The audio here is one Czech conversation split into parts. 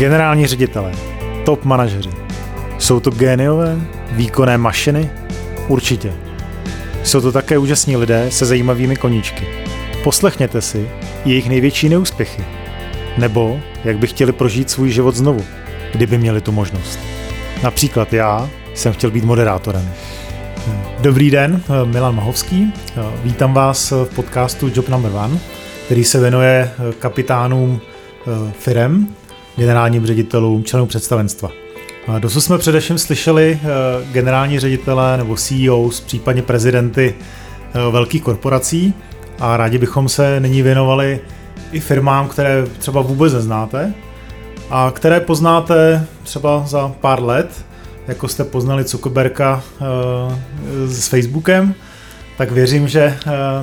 Generální ředitelé, top manažeři. Jsou to géniové, výkonné mašiny? Určitě. Jsou to také úžasní lidé se zajímavými koníčky. Poslechněte si jejich největší neúspěchy. Nebo jak by chtěli prožít svůj život znovu, kdyby měli tu možnost. Například já jsem chtěl být moderátorem. Dobrý den, Milan Mahovský. Vítám vás v podcastu Job Number One, který se věnuje kapitánům firem, generálním ředitelům, členům představenstva. Dosud jsme především slyšeli generální ředitele nebo CEOs, případně prezidenty velkých korporací a rádi bychom se nyní věnovali i firmám, které třeba vůbec neznáte a které poznáte třeba za pár let, jako jste poznali Zuckerberga s Facebookem, tak věřím, že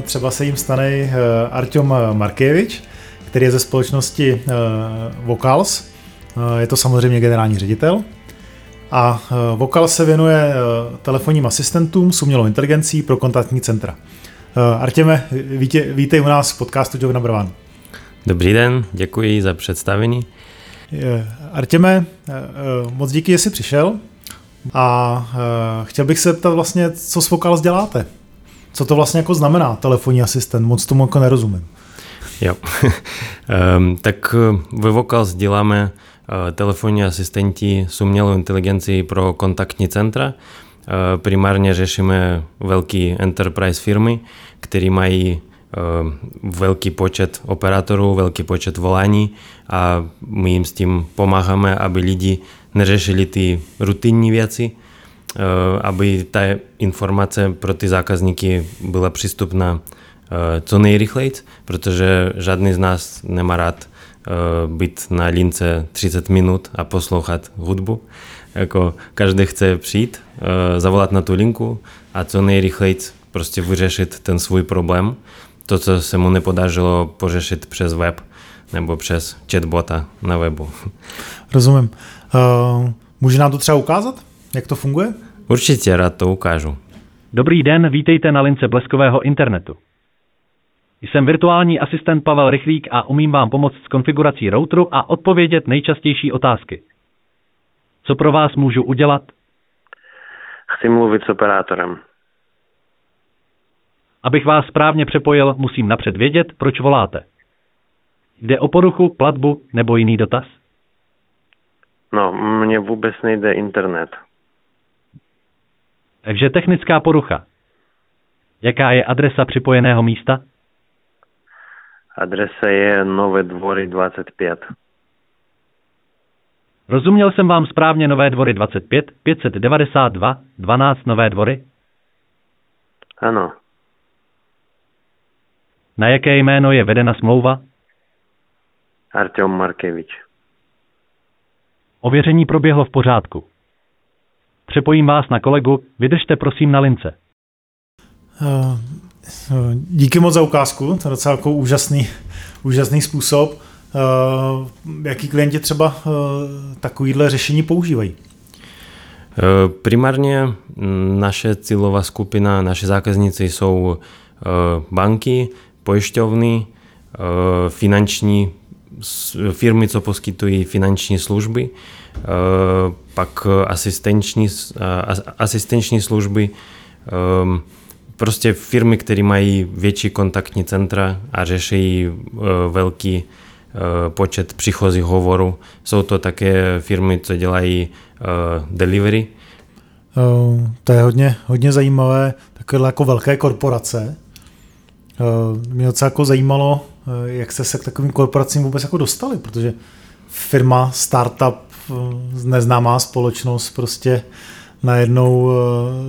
třeba se jim stane Artyom Markevič, který je ze společnosti Vocals. Je to samozřejmě generální ředitel. A Vocal se věnuje telefonním asistentům s umělou inteligencí pro kontaktní centra. Artěme, vítě, vítej u nás v podcastu Number One. Dobrý den, děkuji za představení. Artěme, moc díky, že jsi přišel. A chtěl bych se ptat vlastně, co s Vocals děláte? Co to vlastně jako znamená telefonní asistent? Moc tomu jako nerozumím. Jo, tak ve Vocals děláme telefonní asistenti s umělou inteligencí pro kontaktní centra. Primárně řešíme velký enterprise firmy, které mají veľký počet operátorov, veľký počet volaní a my im s tým pomáhame, aby lidi neřešili ty rutinní věci, aby ta informace pro ty zákazníky byla přístupná co nejrychleji, protože žádný z nás nemá rád být na lince 30 minut a poslouchat hudbu. Jako každý chce přijít, zavolat na tu linku a co nejrychleji prostě vyřešit ten svůj problém to, co se mu nepodařilo pořešit přes web nebo přes chatbota na webu. Rozumím. Uh, může nám to třeba ukázat, jak to funguje? Určitě rád to ukážu. Dobrý den, vítejte na lince bleskového internetu. Jsem virtuální asistent Pavel Rychlík a umím vám pomoct s konfigurací routeru a odpovědět nejčastější otázky. Co pro vás můžu udělat? Chci mluvit s operátorem. Abych vás správně přepojil, musím napřed vědět, proč voláte. Jde o poruchu, platbu nebo jiný dotaz? No, mně vůbec nejde internet. Takže technická porucha. Jaká je adresa připojeného místa? Adresa je Nové dvory 25. Rozuměl jsem vám správně Nové dvory 25, 592, 12 Nové dvory? Ano. Na jaké jméno je vedena smlouva? Artyom Markevič. Ověření proběhlo v pořádku. Přepojím vás na kolegu, vydržte prosím na lince. Uh, díky moc za ukázku, to je docela jako úžasný, úžasný způsob. Uh, jaký klienti třeba uh, takovýhle řešení používají? Primárně naše cílová skupina, naše zákazníci jsou banky, pojišťovny, finanční firmy, co poskytují finanční služby, pak asistenční, asistenční služby, prostě firmy, které mají větší kontaktní centra a řeší velký počet příchozích hovorů. Jsou to také firmy, co dělají delivery. To je hodně, hodně zajímavé, takové jako velké korporace. Mě docela jako zajímalo, jak jste se k takovým korporacím vůbec jako dostali, protože firma, startup, neznámá společnost prostě najednou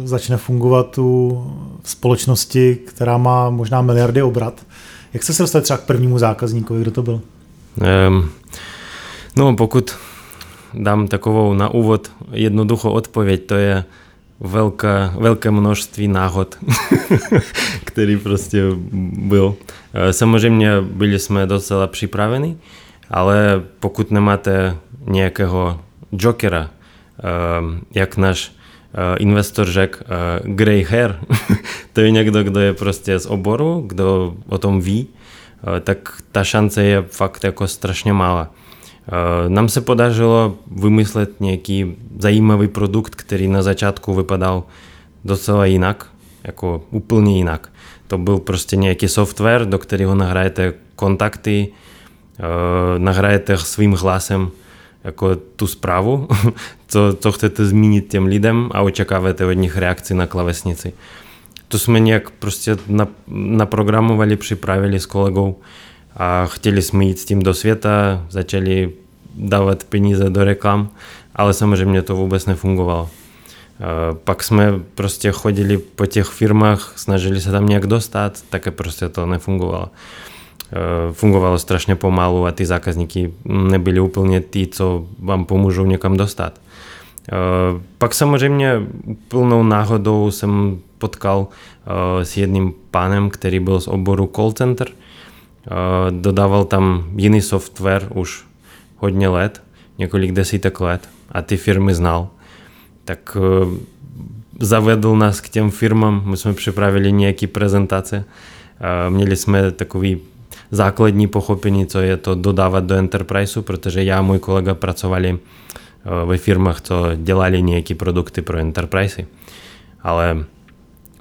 začne fungovat u společnosti, která má možná miliardy obrat. Jak jste se dostali třeba k prvnímu zákazníkovi, kdo to byl? Um, no pokud dám takovou na úvod jednoduchou odpověď, to je velké, velké množství náhod, který prostě byl. Samozřejmě byli jsme docela připraveni, ale pokud nemáte nějakého jokera, jak náš Eh, investor řekl eh, grey hair, to je někdo, kdo je prostě z oboru, kdo o tom ví, eh, tak ta šance je fakt jako strašně malá. Nám se podařilo vymyslet nějaký zajímavý produkt, který na začátku vypadal docela jinak, jako úplně jinak. To byl prostě nějaký software, do kterého nahrajete kontakty, nahrajete svým hlasem jako tu zprávu, co, co chcete zmínit těm lidem a očekáváte od nich reakci na klavesnici. To jsme nějak prostě naprogramovali, připravili s kolegou a chtěli jsme jít s tím do světa, začali dávat peníze do reklam, ale samozřejmě to vůbec nefungovalo. Pak jsme prostě chodili po těch firmách, snažili se tam nějak dostat, také prostě to nefungovalo. Fungovalo strašně pomalu a ty zákazníky nebyli úplně ty, co vám pomůžou někam dostat. Pak samozřejmě plnou náhodou jsem potkal s jedním pánem, který byl z oboru call center. Dodával tam jiný software už hodně let, několik desítek let a ty firmy znal. Tak zavedl nás k těm firmám, my jsme připravili nějaké prezentace, měli jsme takový základní pochopení, co je to dodávat do enterpriseu, protože já a můj kolega pracovali ve firmách, co dělali nějaké produkty pro enterprisey. Ale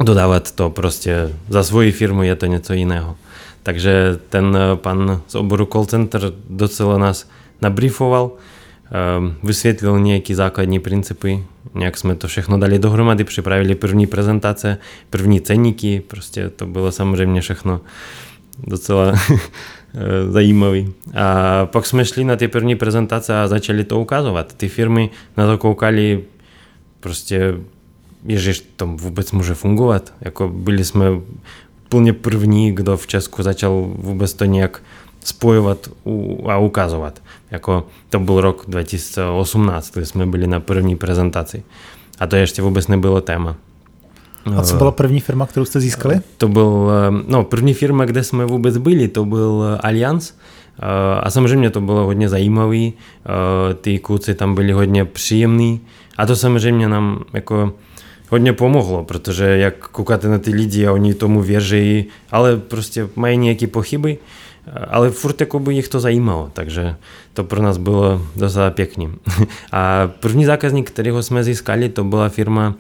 dodávat to prostě za svoji firmu je to něco jiného. Takže ten pan z oboru call center docela nás nabriefoval, vysvětlil nějaké základní principy, nějak jsme to všechno dali dohromady, připravili první prezentace, první ceníky, prostě to bylo samozřejmě všechno docela zajímavý. A pak jsme šli na ty první prezentace a začali to ukazovat. Ty firmy na to koukali prostě, ježiš, to vůbec může fungovat. Jako byli jsme úplně první, kdo v Česku začal vůbec to nějak spojovat a ukazovat. Jako to byl rok 2018, kdy jsme byli na první prezentaci. A to ještě vůbec nebylo téma. A co byla první firma, kterou jste získali? To byl, no, první firma, kde jsme vůbec byli, to byl Allianz. A samozřejmě to bylo hodně zajímavý, ty kluci tam byli hodně příjemní a to samozřejmě nám jako hodně pomohlo, protože jak koukáte na ty lidi a oni tomu věří, ale prostě mají nějaké pochyby, ale furt jako by jich to zajímalo, takže to pro nás bylo docela pěkný. A první zákazník, kterého jsme získali, to byla firma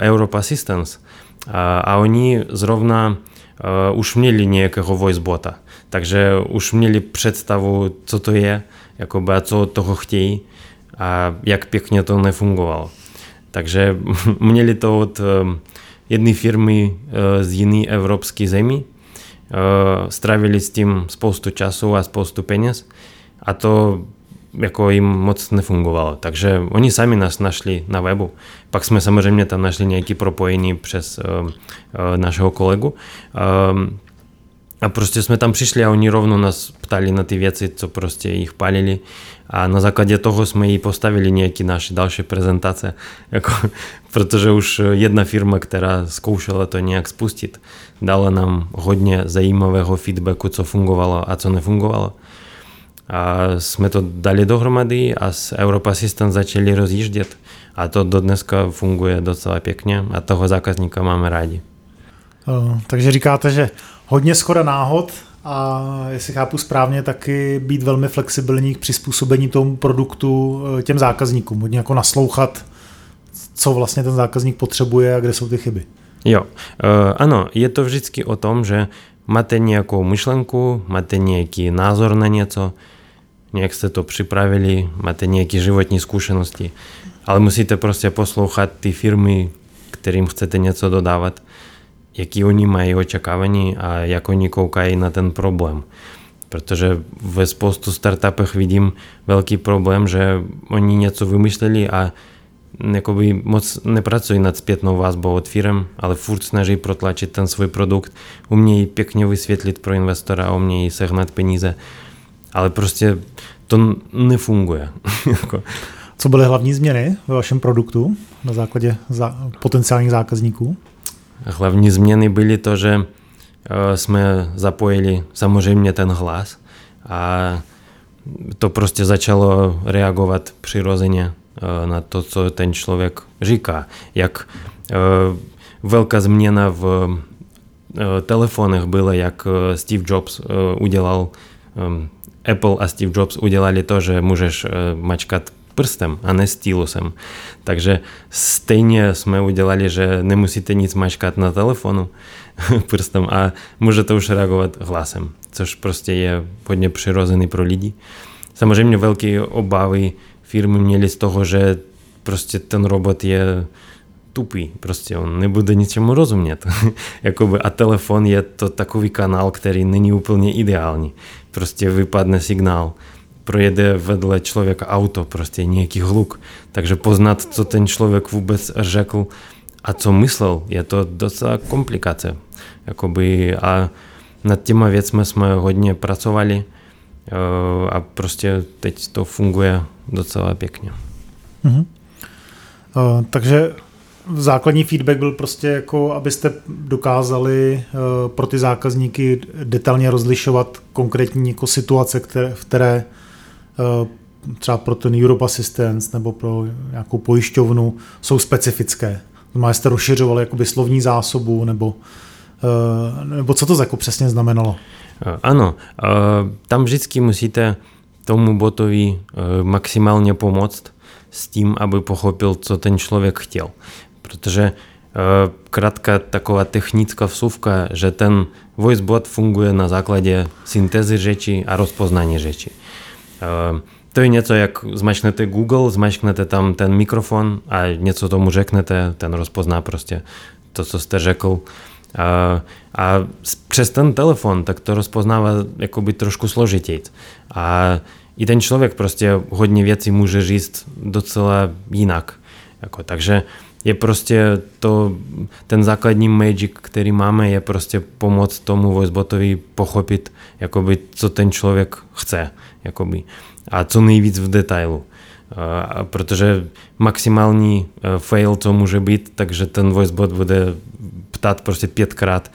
Europe Assistance. A, oni zrovna už měli nějakého voicebota, takže už měli představu, co to je, jakoby a co od toho chtějí a jak pěkně to nefungovalo. Takže měli to od jedné firmy z jiné evropské zemi, stravili s tím spoustu času a spoustu peněz a to jako jim moc nefungovalo. Takže oni sami nás našli na webu. Pak jsme samozřejmě tam našli nějaké propojení přes uh, uh, našeho kolegu. Um, a prostě jsme tam přišli a oni rovno nás ptali na ty věci, co prostě jich palili. A na základě toho jsme i postavili nějaké naše další prezentace, jako, protože už jedna firma, která zkoušela to nějak spustit, dala nám hodně zajímavého feedbacku, co fungovalo a co nefungovalo. A jsme to dali dohromady a s Europa Assistant začali rozjíždět a to do dneska funguje docela pěkně a toho zákazníka máme rádi. takže říkáte, že hodně schoda náhod a jestli chápu správně, taky být velmi flexibilní k přizpůsobení tomu produktu eh, těm zákazníkům, hodně jako naslouchat, co vlastně ten zákazník potřebuje a kde jsou ty chyby. Jo, uh, ano, je to vždycky o tom, že máte nějakou myšlenku, máte nějaký názor na něco, nějak jste to připravili, máte nějaké životní zkušenosti, ale musíte prostě poslouchat ty firmy, kterým chcete něco dodávat jaký oni mají očekávání a jak oni koukají na ten problém. Protože ve spoustu startupech vidím velký problém, že oni něco vymysleli a jakoby moc nepracují nad zpětnou vazbou od firm, ale furt snaží protlačit ten svůj produkt, umějí pěkně vysvětlit pro investora, umějí sehnat peníze, ale prostě to nefunguje. Jako- Co byly hlavní změny ve vašem produktu na základě potenciálních zákazníků? Hlavní změny byly to, že jsme zapojili samozřejmě ten hlas a to prostě začalo reagovat přirozeně na to, co ten člověk říká. Jak velká změna v telefonech byla, jak Steve Jobs udělal Apple a Steve Jobs udělali to, že můžeš mačkat prstem a ne stylusem. Takže stejně jsme udělali, že nemusíte nic mačkat na telefonu prstem a můžete už reagovat hlasem, což prostě je hodně přirozený pro lidi. Samozřejmě velké obavy firmy měly z toho, že prostě ten robot je tupý, prostě on nebude ničemu rozumět. Jakoby, a telefon je to takový kanál, který není úplně ideální. Prostě vypadne signál projede vedle člověka auto, prostě nějaký hluk. Takže poznat, co ten člověk vůbec řekl a co myslel, je to docela komplikace. Jakoby a nad těma věcmi jsme hodně pracovali eh, a prostě teď to funguje docela pěkně. Mm-hmm. Uh, takže základní feedback byl prostě jako, abyste dokázali uh, pro ty zákazníky detailně rozlišovat konkrétní jako situace, které, v které třeba pro ten Europe Assistance nebo pro nějakou pojišťovnu jsou specifické. Znamená, jste rozšiřovali jakoby slovní zásobu nebo, eh, nebo co to jako přesně znamenalo? Eh, ano, tam vždycky musíte tomu botovi maximálně pomoct s tím, aby pochopil, co ten člověk chtěl. Protože krátká taková technická vsuvka, že ten voicebot funguje na základě syntézy řeči a rozpoznání řeči. To je něco, jak zmačknete Google, zmačknete tam ten mikrofon a něco tomu řeknete, ten rozpozná prostě to, co jste řekl. A, a přes ten telefon tak to rozpoznává jakoby trošku složitěji. A i ten člověk prostě hodně věcí může říct docela jinak. Jako, takže je prostě to, ten základní magic, který máme, je prostě pomoct tomu voicebotovi pochopit, jakoby, co ten člověk chce jakoby, a co nejvíc v detailu. A protože maximální e, fail, co může být, takže ten voicebot bude ptát prostě pětkrát.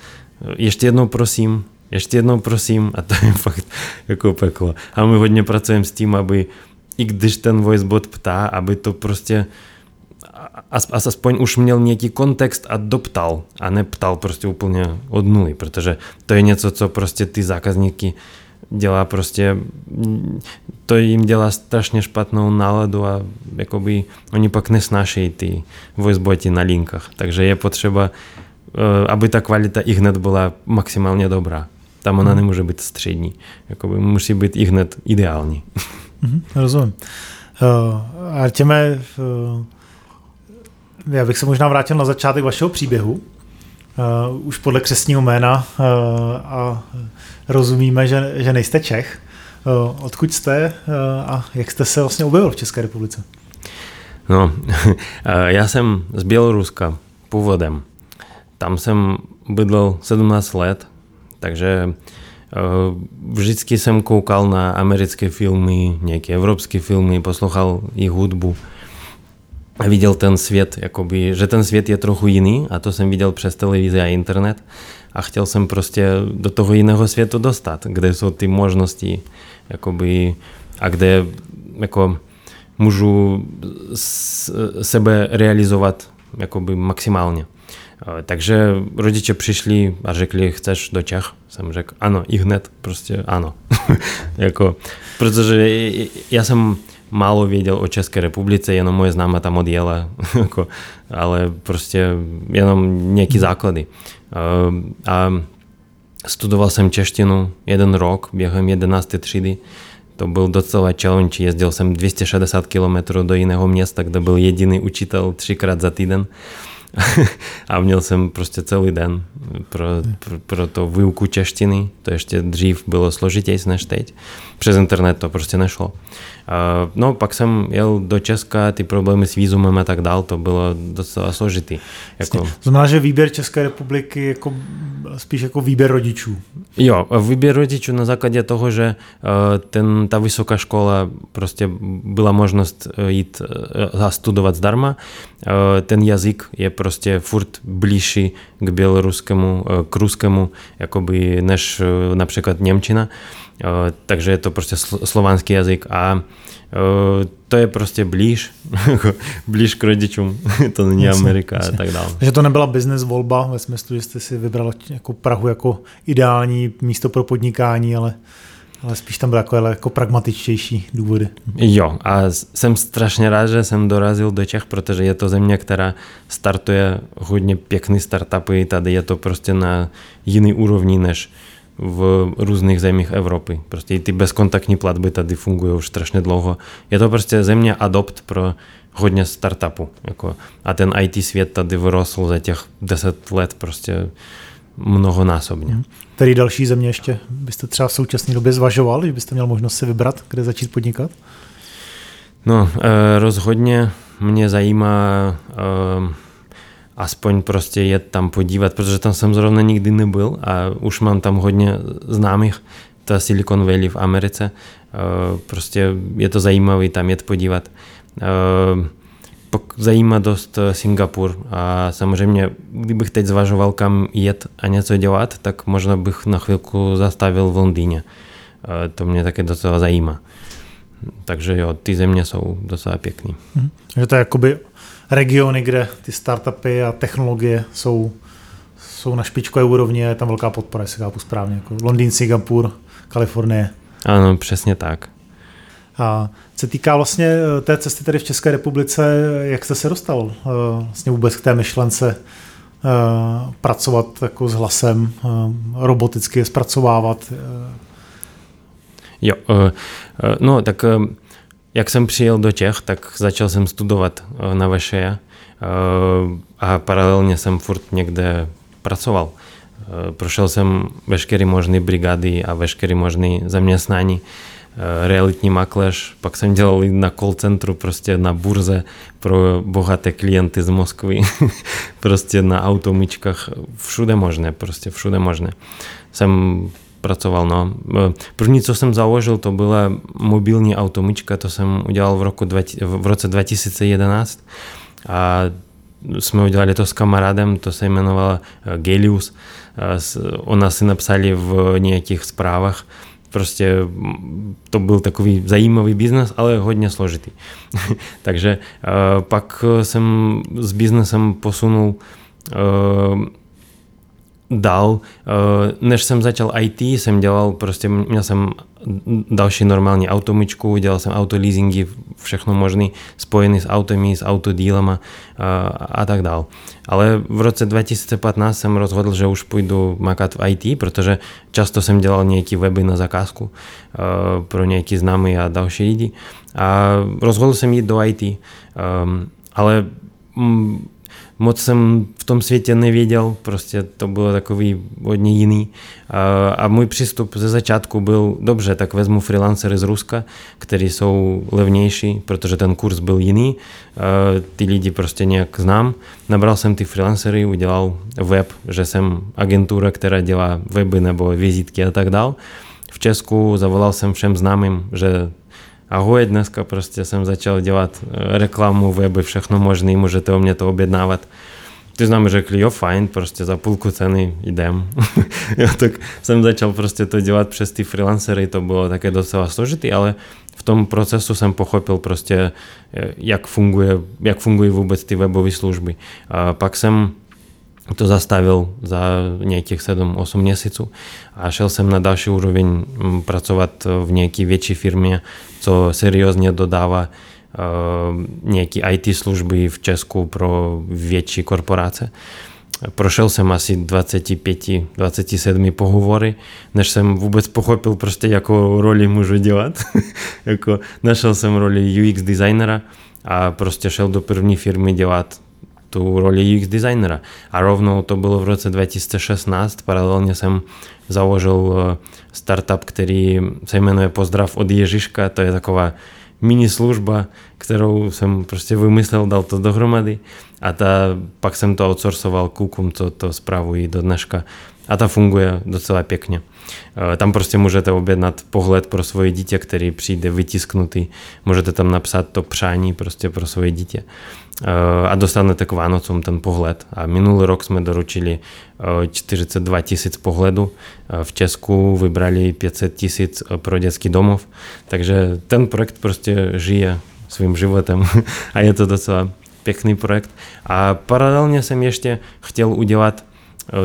Ještě jednou prosím, ještě jednou prosím a to je fakt jako peklo. A my hodně pracujeme s tím, aby i když ten voicebot ptá, aby to prostě aspoň už měl nějaký kontext a doptal a neptal prostě úplně od nuly, protože to je něco, co prostě ty zákazníky dělá prostě, to jim dělá strašně špatnou náladu a jakoby oni pak nesnášejí ty voiceboty na linkách. Takže je potřeba, eh, aby ta kvalita i hned byla maximálně dobrá. Tam ona hmm. nemůže být střední. Jakoby musí být i hned ideální. Mm, rozumím. Uh, Artěme, uh, já bych se možná vrátil na začátek vašeho příběhu. Uh, už podle křesního jména uh, a rozumíme, že, že nejste Čech. Eh, odkud jste eh, a jak jste se vlastně objevil v České republice? No, eh, já jsem z Běloruska původem. Tam jsem bydlel 17 let, takže vždycky jsem koukal na americké filmy, nějaké evropské filmy, poslouchal jejich hudbu a viděl ten svět, jakoby, že ten svět je trochu jiný a to jsem viděl přes televizi a internet a chtěl jsem prostě do toho jiného světa dostat, kde jsou ty možnosti jakoby, a kde jako můžu sebe realizovat jakoby maximálně. Takže rodiče přišli a řekli, chceš do Čech? Jsem řekl, ano, i hned, prostě ano. jako, protože já jsem málo věděl o České republice, jenom moje známa tam odjela, jako, ale prostě jenom nějaký základy. Ehm, a studoval jsem češtinu jeden rok během 11. třídy. To byl docela challenge, jezdil jsem 260 km do jiného města, kde byl jediný učitel třikrát za týden. a měl jsem prostě celý den pro, pro, pro to výuku češtiny. To ještě dřív bylo složitější než teď. Přes internet to prostě nešlo. No, pak jsem jel do Česka, ty problémy s vízumem a tak dál, to bylo docela složitý. Jako... Znamená, že výběr České republiky jako spíš jako výběr rodičů. Jo, výběr rodičů na základě toho, že ten, ta vysoká škola prostě byla možnost e, jít e, a studovat zdarma. E, ten jazyk je prostě furt blížší k běloruskému, k ruskému, jakoby, než například Němčina. Eh, takže je to prostě slovanský jazyk a eh, to je prostě blíž, blíž k rodičům, to není jasně, Amerika jasně. a tak dále. Takže to nebyla business volba ve smyslu, že jste si vybral jako Prahu jako ideální místo pro podnikání, ale Ale spíš tam byly jako, jako pragmatičtější důvody. Jo, a jsem strašně rád, že jsem dorazil do Čech, protože je to země, která startuje hodně pěkný startupy, tady je to prostě na jiný úrovni než v různých zemích Evropy. Prostě i ty bezkontaktní platby tady fungují už strašně dlouho. Je to prostě země adopt pro hodně startupů. Jako, a ten IT svět tady vyrostl za těch deset let prostě mnohonásobně. Který další země ještě byste třeba v současné době zvažoval, že byste měl možnost si vybrat, kde začít podnikat? No, eh, rozhodně mě zajímá eh, aspoň prostě jet tam podívat, protože tam jsem zrovna nikdy nebyl a už mám tam hodně známých, ta Silicon Valley v Americe, eh, prostě je to zajímavé tam jet podívat. Zajímá dost Singapur a samozřejmě, kdybych teď zvažoval, kam jet a něco dělat, tak možná bych na chvilku zastavil v Londýně. To mě také docela zajímá. Takže jo, ty země jsou docela pěkný. Mhm. Takže to je jakoby regiony, kde ty startupy a technologie jsou, jsou na špičkové úrovni a je tam velká podpora, jestli chápu správně. Jako Londýn, Singapur, Kalifornie. Ano, přesně tak. A se týká vlastně eh, té cesty tady v České republice, jak jste se dostal eh, vlastně vůbec k té myšlence eh, pracovat jako s hlasem, roboticky je zpracovávat? Jo, no tak jak jsem přijel do Čech, tak začal jsem studovat na VŠE a paralelně jsem furt někde pracoval. Prošel jsem veškeré možné brigády a veškeré možné zaměstnání realitní makléř, pak jsem dělal na call centru, prostě na burze pro bohaté klienty z Moskvy, prostě na automyčkách, všude možné, prostě všude možné. Jsem pracoval, no. První, co jsem založil, to byla mobilní automyčka, to jsem udělal v, roku, v roce 2011 a jsme udělali to s kamarádem, to se jmenovalo Gelius. Ona si napsali v nějakých zprávách, Prostě to byl takový zajímavý biznes, ale hodně složitý. Takže pak jsem s biznesem posunul dál. Než jsem začal IT, jsem dělal prostě, měl jsem další normální automyčku, dělal jsem autoleasingy, všechno možné spojené s automi, s autodílama a, a tak dál. Ale v roce 2015 jsem rozhodl, že už půjdu makat v IT, protože často jsem dělal nějaké weby na zakázku pro nějaký známý a další lidi. A rozhodl jsem jít do IT. Ale moc jsem v tom světě nevěděl, prostě to bylo takový hodně jiný. A, a můj přístup ze začátku byl, dobře, tak vezmu freelancery z Ruska, kteří jsou levnější, protože ten kurz byl jiný, a ty lidi prostě nějak znám. Nabral jsem ty freelancery, udělal web, že jsem agentura, která dělá weby nebo vizitky a tak dál. V Česku zavolal jsem všem známým, že ahoj, dneska prostě jsem začal dělat eh, reklamu, weby, všechno možné, můžete o mě to objednávat. Ty nám řekli, jo fajn, prostě za půlku ceny jdem. jo, tak jsem začal prostě to dělat přes ty freelancery, to bylo také docela složitý, ale v tom procesu jsem pochopil prostě, eh, jak, funguje, jak fungují vůbec ty webové služby. A pak jsem to zastavil za nějakých 7-8 měsíců a šel jsem na další úroveň mm, pracovat v nějaké větší firmě, co seriózně dodává uh, nějaké IT služby v Česku pro větší korporace. Prošel jsem asi 25-27 pohovory, než jsem vůbec pochopil prostě, jakou roli můžu dělat. jako našel jsem roli UX designera a prostě šel do první firmy dělat tu roli UX designera. A rovnou to bylo v roce 2016, paralelně jsem založil eh, startup, který se jmenuje Pozdrav od Ježiška, to je taková mini služba, kterou jsem prostě vymyslel, dal to dohromady. A ta, pak jsem to outsourcoval klukům, co to spravují do dneška a ta funguje docela pěkně. Eh, tam prostě můžete objednat pohled pro svoje dítě, který přijde vytisknutý. Můžete tam napsat to přání prostě pro svoje dítě. Eh, a dostanete k Vánocům ten pohled. A minulý rok jsme doručili 42 eh, tisíc pohledů. V Česku vybrali 500 tisíc pro dětský domov. Takže ten projekt prostě žije svým životem a je to docela pěkný projekt. A paralelně jsem ještě chtěl udělat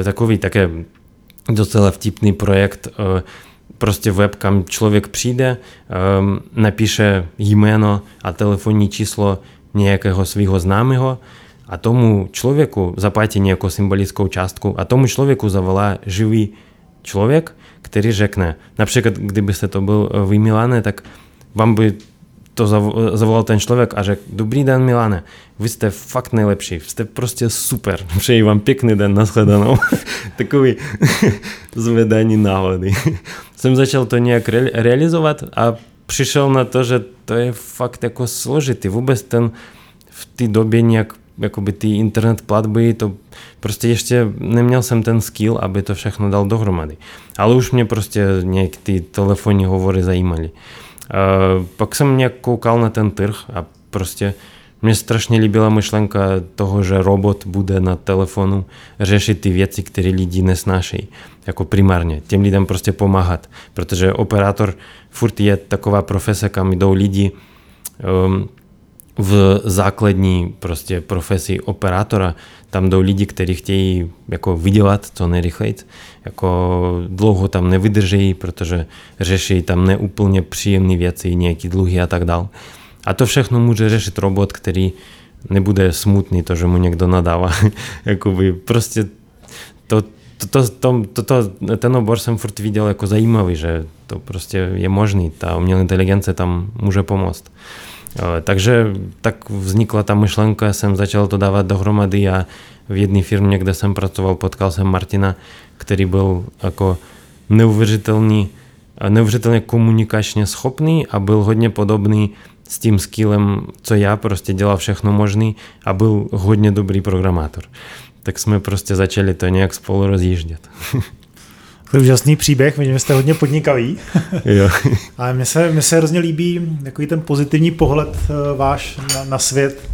takový také docela vtipný projekt. prostě web, kam člověk přijde, um, napíše jméno a telefonní číslo nějakého svého známého a tomu člověku zaplatí nějakou symbolickou částku a tomu člověku zavolá živý člověk, který řekne, například kdybyste to byl v Miláne, tak vám by to zavolal ten člověk a řekl, dobrý den Milane, vy jste fakt nejlepší, jste prostě super, přeji vám pěkný den, nashledanou. Takový zvedání náhody. Jsem začal to nějak re- realizovat a přišel na to, že to je fakt jako složitý. Vůbec ten v té době nějak jakoby ty internet platby, to prostě ještě neměl jsem ten skill, aby to všechno dal dohromady. Ale už mě prostě nějak ty telefonní hovory zajímaly. Pak jsem nějak koukal na ten trh a prostě mě strašně líbila myšlenka toho, že robot bude na telefonu řešit ty věci, které lidi nesnášejí. Jako primárně. Těm lidem prostě pomáhat. Protože operátor furt je taková profese, kam jdou lidi um, v základní prostě profesi operátora. Tam jdou lidi, kteří chtějí jako vydělat co nejrychleji. Jako dlouho tam nevydrží, protože řeší tam neúplně příjemné věci, nějaké dluhy a tak dále. A to všechno může řešit robot, který nebude smutný, to, že mu někdo nadává. Jakoby prostě to, to, to, to, to, to, ten obor jsem furt viděl jako zajímavý, že to prostě je možný, ta umělá inteligence tam může pomoct. Takže tak vznikla ta myšlenka, jsem začal to dávat dohromady a v jedné firmě, kde jsem pracoval, potkal jsem Martina, který byl jako neuvěřitelný, neuvěřitelně komunikačně schopný a byl hodně podobný s tím skillem, co já, prostě dělal všechno možný a byl hodně dobrý programátor. Tak jsme prostě začali to nějak spolu rozjíždět. To je úžasný příběh, vidím, že jste hodně podnikavý. jo. Ale mně se, mně se hrozně líbí takový ten pozitivní pohled uh, váš na, na svět.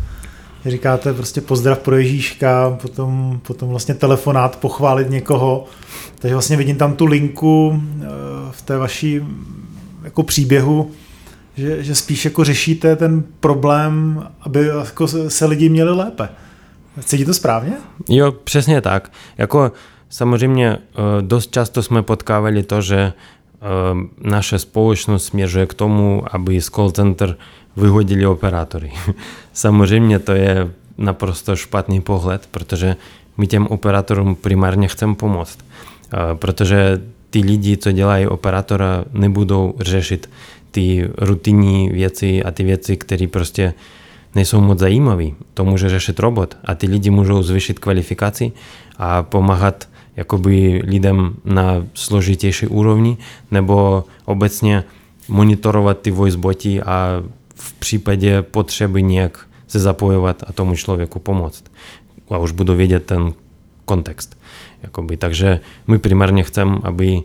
Říkáte prostě pozdrav pro Ježíška, potom, potom vlastně telefonát, pochválit někoho. Takže vlastně vidím tam tu linku uh, v té vaší jako příběhu, že, že spíš jako řešíte ten problém, aby jako se lidi měli lépe. Cítí to správně? Jo, přesně tak. Jako samozřejmě eh, dost často jsme potkávali to, že eh, naše společnost směřuje k tomu, aby z call center vyhodili operátory. Samozřejmě to je naprosto špatný pohled, protože my těm operátorům primárně chceme pomoct. Eh, protože ty lidi, co dělají operátora, nebudou řešit ty rutinní věci a ty věci, které prostě nejsou moc zajímavé. To může řešit robot a ty lidi můžou zvyšit kvalifikaci a pomáhat jakoby lidem na složitější úrovni nebo obecně monitorovat ty voiceboty a v případě potřeby nějak se zapojovat a tomu člověku pomoct. A už budu vědět ten kontext. Jakoby. Takže my primárně chceme, aby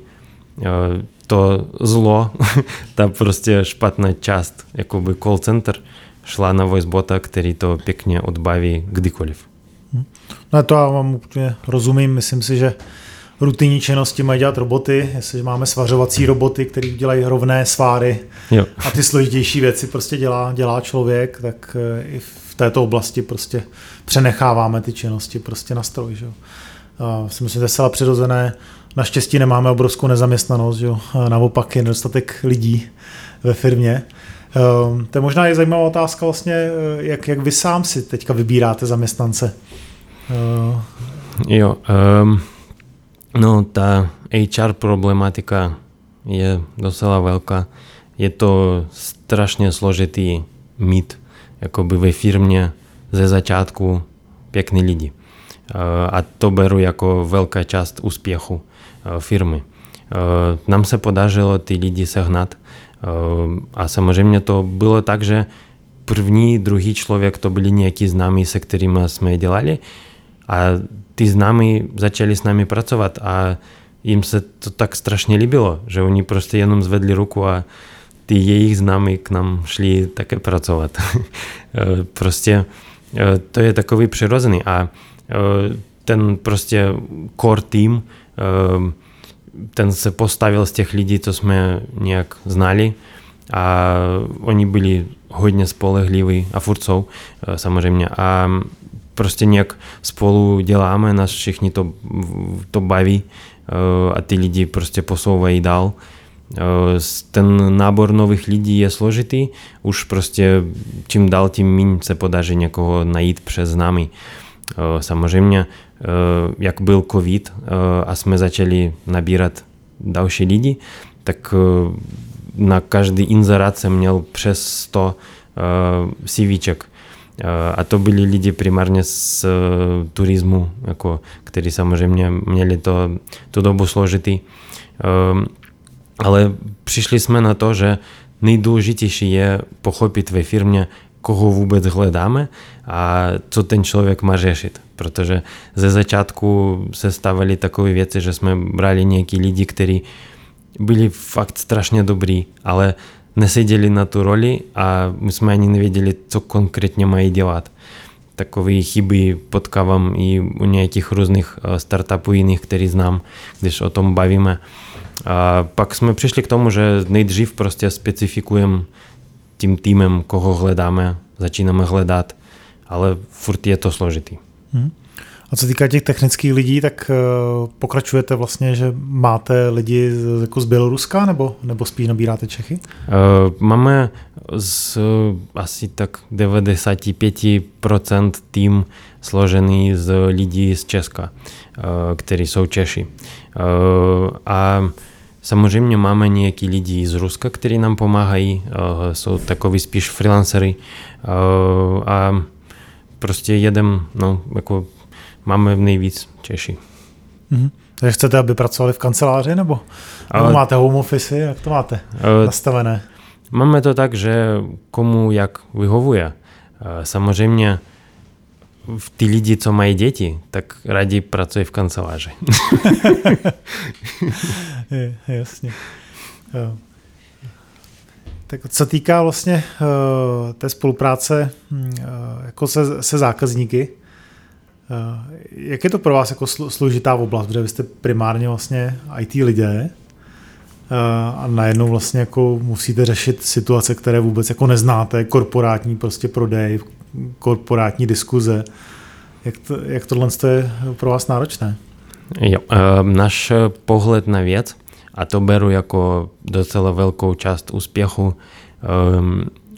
to zlo, ta prostě špatná část jakoby call center šla na voicebota, který to pěkně odbaví kdykoliv. No to já vám úplně rozumím, myslím si, že rutinní činnosti mají dělat roboty, jestliže máme svařovací roboty, které dělají rovné sváry jo. a ty složitější věci prostě dělá, dělá člověk, tak eh, i v této oblasti prostě přenecháváme ty činnosti prostě na stroj. Že? A si myslím, že to je zcela přirozené. Naštěstí nemáme obrovskou nezaměstnanost, že? Naopak je nedostatek lidí ve firmě. Um, to je možná i zajímavá otázka vlastně, eh, jak, jak vy sám si teďka vybíráte zaměstnance. Uh. Jo, um, no ta HR problematika je docela velká. Je to strašně složitý mít jakoby ve firmě ze začátku pěkný lidi. Eh, a to beru jako velká část úspěchu eh, firmy. Nám se podařilo ty lidi sehnat a samozřejmě to bylo tak, že první, druhý člověk to byli nějaký známí, se kterými jsme dělali, a ty známí začali s námi pracovat a jim se to tak strašně líbilo, že oni prostě jenom zvedli ruku a ty jejich známí k nám šli také pracovat. prostě to je takový přirozený a ten prostě core team ten se postavil z těch lidí, co jsme nějak znali a oni byli hodně spolehliví a furt jsou samozřejmě a prostě nějak spolu děláme, nás všichni to, to baví a ty lidi prostě posouvají dál ten nábor nových lidí je složitý, už prostě čím dál tím méně se podaří někoho najít přes námi. Samozřejmě, jak byl covid a jsme začali nabírat další lidi, tak na každý inzerát jsem měl přes 100 CVček. A to byli lidi primárně z turismu, jako, kteří samozřejmě měli to, tu dobu složitý. Ale přišli jsme na to, že nejdůležitější je pochopit ve firmě, koho vůbec hledáme a co ten člověk má řešit. Protože ze začátku se stavily takové věci, že jsme brali nějaký lidi, kteří byli fakt strašně dobrý, ale tu roli a my jsme ani nevěděli, co konkrétně mají dělat. Takové chyby potkávám i u nějakých různých startupů jiných, který znám, když o tom bavíme. A pak jsme přišli k tomu, že nejdřív prostě specifikujeme tím týmem, koho hledáme, začínáme hledat, ale furt je to složitý. Hmm. A co týká těch technických lidí, tak uh, pokračujete vlastně, že máte lidi z, jako z Běloruska, nebo, nebo spíš nabíráte Čechy? Uh, máme z uh, asi tak 95% tým složený z lidí z Česka, kteří jsou Češi. A Samozřejmě máme nějaký lidi z Ruska, kteří nám pomáhají, jsou takový spíš freelancery a prostě jedem, no, jako máme nejvíc Češi. Mm-hmm. Takže chcete, aby pracovali v kanceláři, nebo, nebo máte home office, jak to máte nastavené? Máme to tak, že komu jak vyhovuje. Samozřejmě ty lidi, co mají děti, tak raději pracují v kanceláři. je, jasně. Tak co týká vlastně uh, té spolupráce uh, jako se, se zákazníky, jak je to pro vás jako složitá oblast, protože vy jste primárně vlastně IT lidé a najednou vlastně jako musíte řešit situace, které vůbec jako neznáte, korporátní prostě prodej, korporátní diskuze. Jak, to, jak tohle je pro vás náročné? Jo, náš pohled na věc, a to beru jako docela velkou část úspěchu,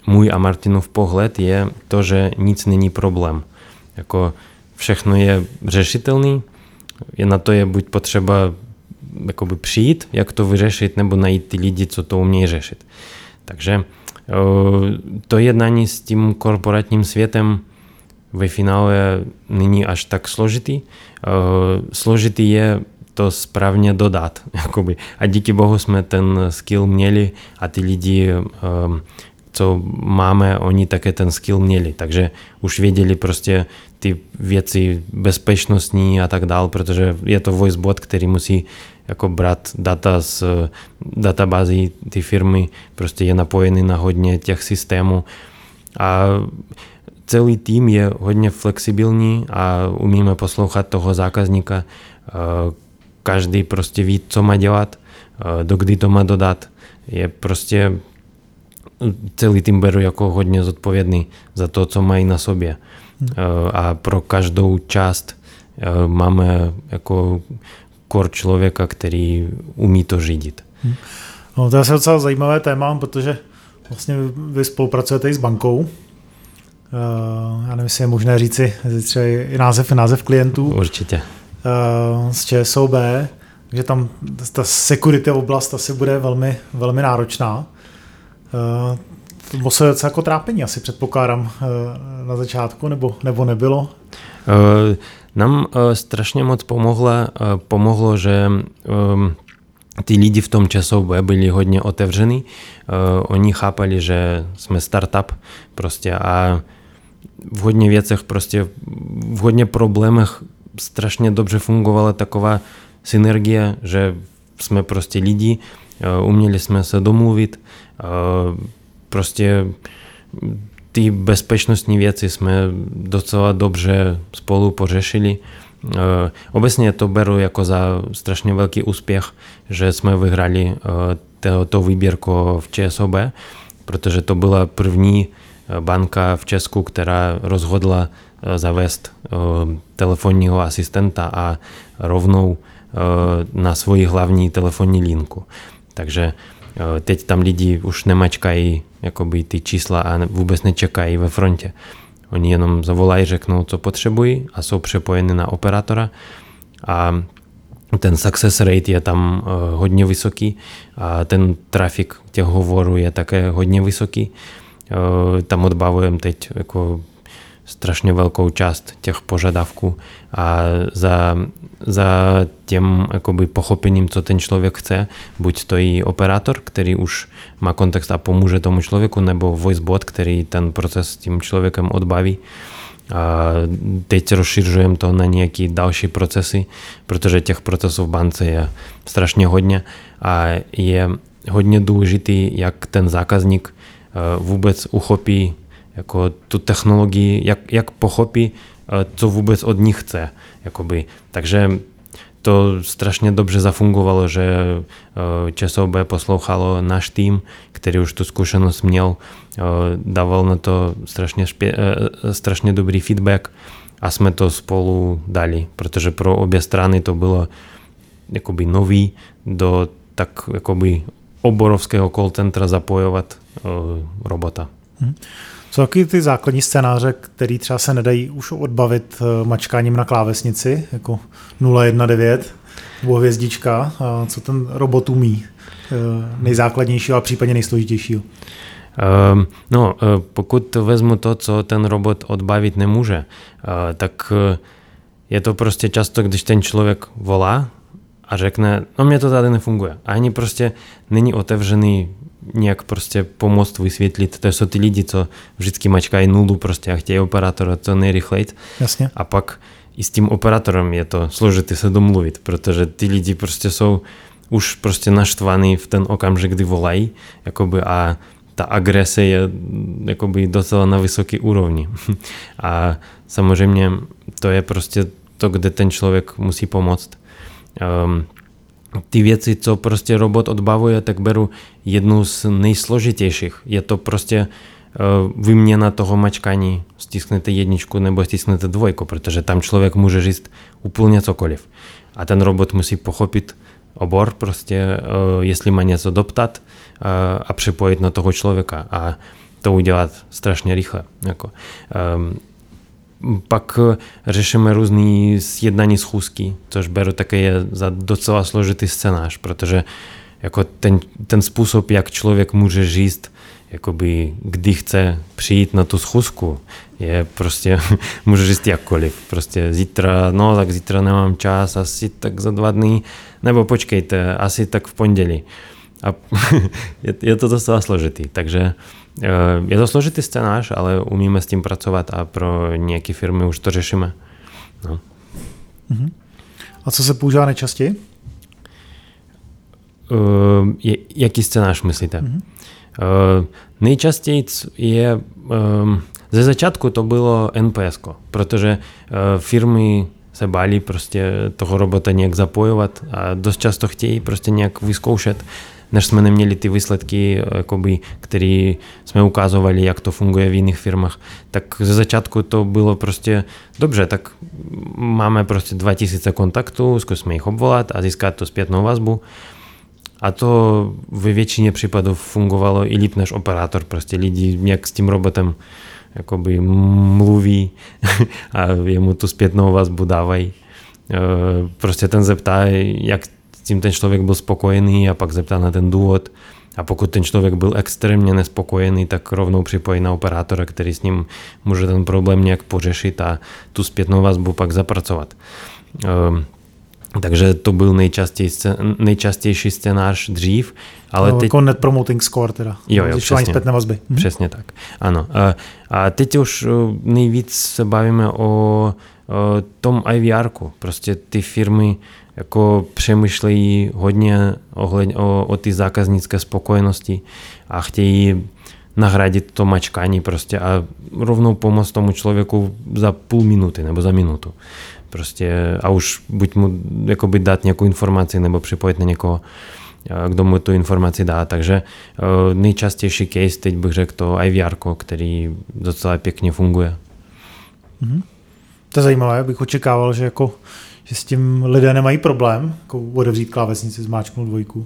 můj a Martinův pohled je to, že nic není problém. Jako všechno je řešitelný, je na to je buď potřeba jakoby přijít, jak to vyřešit, nebo najít ty lidi, co to umějí řešit. Takže to jednání s tím korporátním světem ve finále není až tak složitý. Složitý je to správně dodat. Jakoby. A díky bohu jsme ten skill měli a ty lidi, co máme, oni také ten skill měli. Takže už věděli prostě ty věci bezpečnostní a tak dál, protože je to voicebot, který musí jako brát data z databází ty firmy, prostě je napojený na hodně těch systémů. A celý tým je hodně flexibilní a umíme poslouchat toho zákazníka. Každý prostě ví, co má dělat, do kdy to má dodat. Je prostě celý tým beru jako hodně zodpovědný za to, co mají na sobě. A pro každou část máme jako kor člověka, který umí to řídit. Hmm. No, to je docela zajímavé téma, protože vlastně vy spolupracujete i s bankou. Uh, já nevím, jestli je možné říci třeba i název, název klientů. Určitě. Z ČSOB, takže tam ta security oblast asi bude velmi, velmi náročná. To bylo se docela jako trápení, asi předpokládám uh, na začátku, nebo, nebo nebylo? Uh, nám strašně moc pomohlo, pomohlo že um, ty lidi v tom časové byli hodně otevření. Uh, oni chápali, že jsme startup prostě a v hodně věcech prostě v hodně problémech strašně dobře fungovala taková synergie, že jsme prostě lidi, uměli jsme se domluvit, uh, prostě ty bezpečnostní věci jsme docela dobře spolu pořešili. Obecně to beru jako za strašně velký úspěch, že jsme vyhrali to, to výběrko v ČSOB, protože to byla první banka v Česku, která rozhodla zavést telefonního asistenta a rovnou na svoji hlavní telefonní linku. Takže teď tam lidi už nemačkají jakoby ty čísla a vůbec nečekají ve frontě. Oni jenom zavolají, řeknou, co potřebují a jsou přepojeny na operátora a ten success rate je tam hodně vysoký a ten trafik těch hovorů je také hodně vysoký. Tam odbavujeme teď jako strašně velkou část těch požadavků a za, za tím jakoby pochopením, co ten člověk chce, buď to i operátor, který už má kontext a pomůže tomu člověku, nebo voicebot, který ten proces s tím člověkem odbaví. A teď rozšiřujeme to na nějaké další procesy, protože těch procesů v bance je strašně hodně a je hodně důležitý, jak ten zákazník vůbec uchopí jako tu technologii, jak, jak pochopí, co vůbec od nich chce. Jakoby. Takže to strašně dobře zafungovalo, že ČSOB poslouchalo náš tým, který už tu zkušenost měl, dával na to strašně, špě, strašně dobrý feedback a jsme to spolu dali, protože pro obě strany to bylo jakoby nový do tak jakoby oborovského call centra zapojovat robota. Hmm. Co taky ty základní scénáře, který třeba se nedají už odbavit eh, mačkáním na klávesnici, jako 019 nebo hvězdička, co ten robot umí eh, nejzákladnějšího a případně nejsložitějšího? Um, no, eh, pokud vezmu to, co ten robot odbavit nemůže, tak je to prostě často, když ten člověk volá a řekne, no mě to tady nefunguje. A ani prostě není otevřený nějak prostě pomoct vysvětlit. To jsou ty lidi, co vždycky mačkají nulu prostě a chtějí operátora co nejrychleji. Jasně. A pak i s tím operátorem je to složité se domluvit, protože ty lidi prostě jsou už prostě naštvaný v ten okamžik, kdy volají, jakoby a ta agrese je jakoby docela na vysoké úrovni. A samozřejmě to je prostě to, kde ten člověk musí pomoct. Um, ty věci, co prostě robot odbavuje, tak beru jednu z nejsložitějších. Je to prostě vyměna toho mačkání, stisknete jedničku nebo stisknete dvojku, protože tam člověk může říct úplně cokoliv. A ten robot musí pochopit obor, prostě, jestli má něco doptat a připojit na toho člověka a to udělat strašně rychle. Jako. Pak řešíme různý sjednání schůzky, což beru také je za docela složitý scénář, protože jako ten, ten způsob, jak člověk může říct, jakoby, kdy chce přijít na tu schůzku, je prostě, může říct jakkoliv. Prostě zítra, no tak zítra nemám čas, asi tak za dva dny, nebo počkejte, asi tak v pondělí. A je, je to docela složitý, takže je to složitý scénář, ale umíme s tím pracovat a pro nějaké firmy už to řešíme. No. Uh-huh. A co se používá nejčastěji? Uh, jaký scénář myslíte? Uh-huh. Uh, nejčastěji je, um, ze začátku to bylo NPS, protože uh, firmy se báli prostě toho robota nějak zapojovat a dost často chtějí prostě nějak vyzkoušet než jsme neměli ty výsledky, jakoby, které jsme ukázovali, jak to funguje v jiných firmách, tak ze začátku to bylo prostě dobře, tak máme prostě 2000 kontaktů, zkusme jich obvolat a získat to zpětnou vazbu. A to ve většině případů fungovalo i líp než operátor. Prostě lidi jak s tím robotem jakoby mluví a jemu tu zpětnou vazbu dávají. Prostě ten zeptá, jak tím ten člověk byl spokojený a pak zeptá na ten důvod. A pokud ten člověk byl extrémně nespokojený, tak rovnou připojí na operátora, který s ním může ten problém nějak pořešit a tu zpětnou vazbu pak zapracovat. Um, takže to byl nejčastější, nejčastější scénář dřív. Ale no, teď... Jako net promoting score teda. Jo, jo, přesně. zpětné vazby. Mhm. Přesně tak, ano. A, a teď už nejvíc se bavíme o, o tom IVR. -ku. Prostě ty firmy jako přemýšlejí hodně ohled, o, o ty zákaznické spokojenosti a chtějí nahradit to mačkání prostě a rovnou pomoct tomu člověku za půl minuty nebo za minutu. Prostě a už buď mu jakoby dát nějakou informaci nebo připojit na někoho, kdo mu tu informaci dá. Takže nejčastější case, teď bych řekl to IVR, který docela pěkně funguje. Mm-hmm. To je zajímavé, bych očekával, že jako že s tím lidé nemají problém jako odevřít klávesnici, zmáčknout dvojku?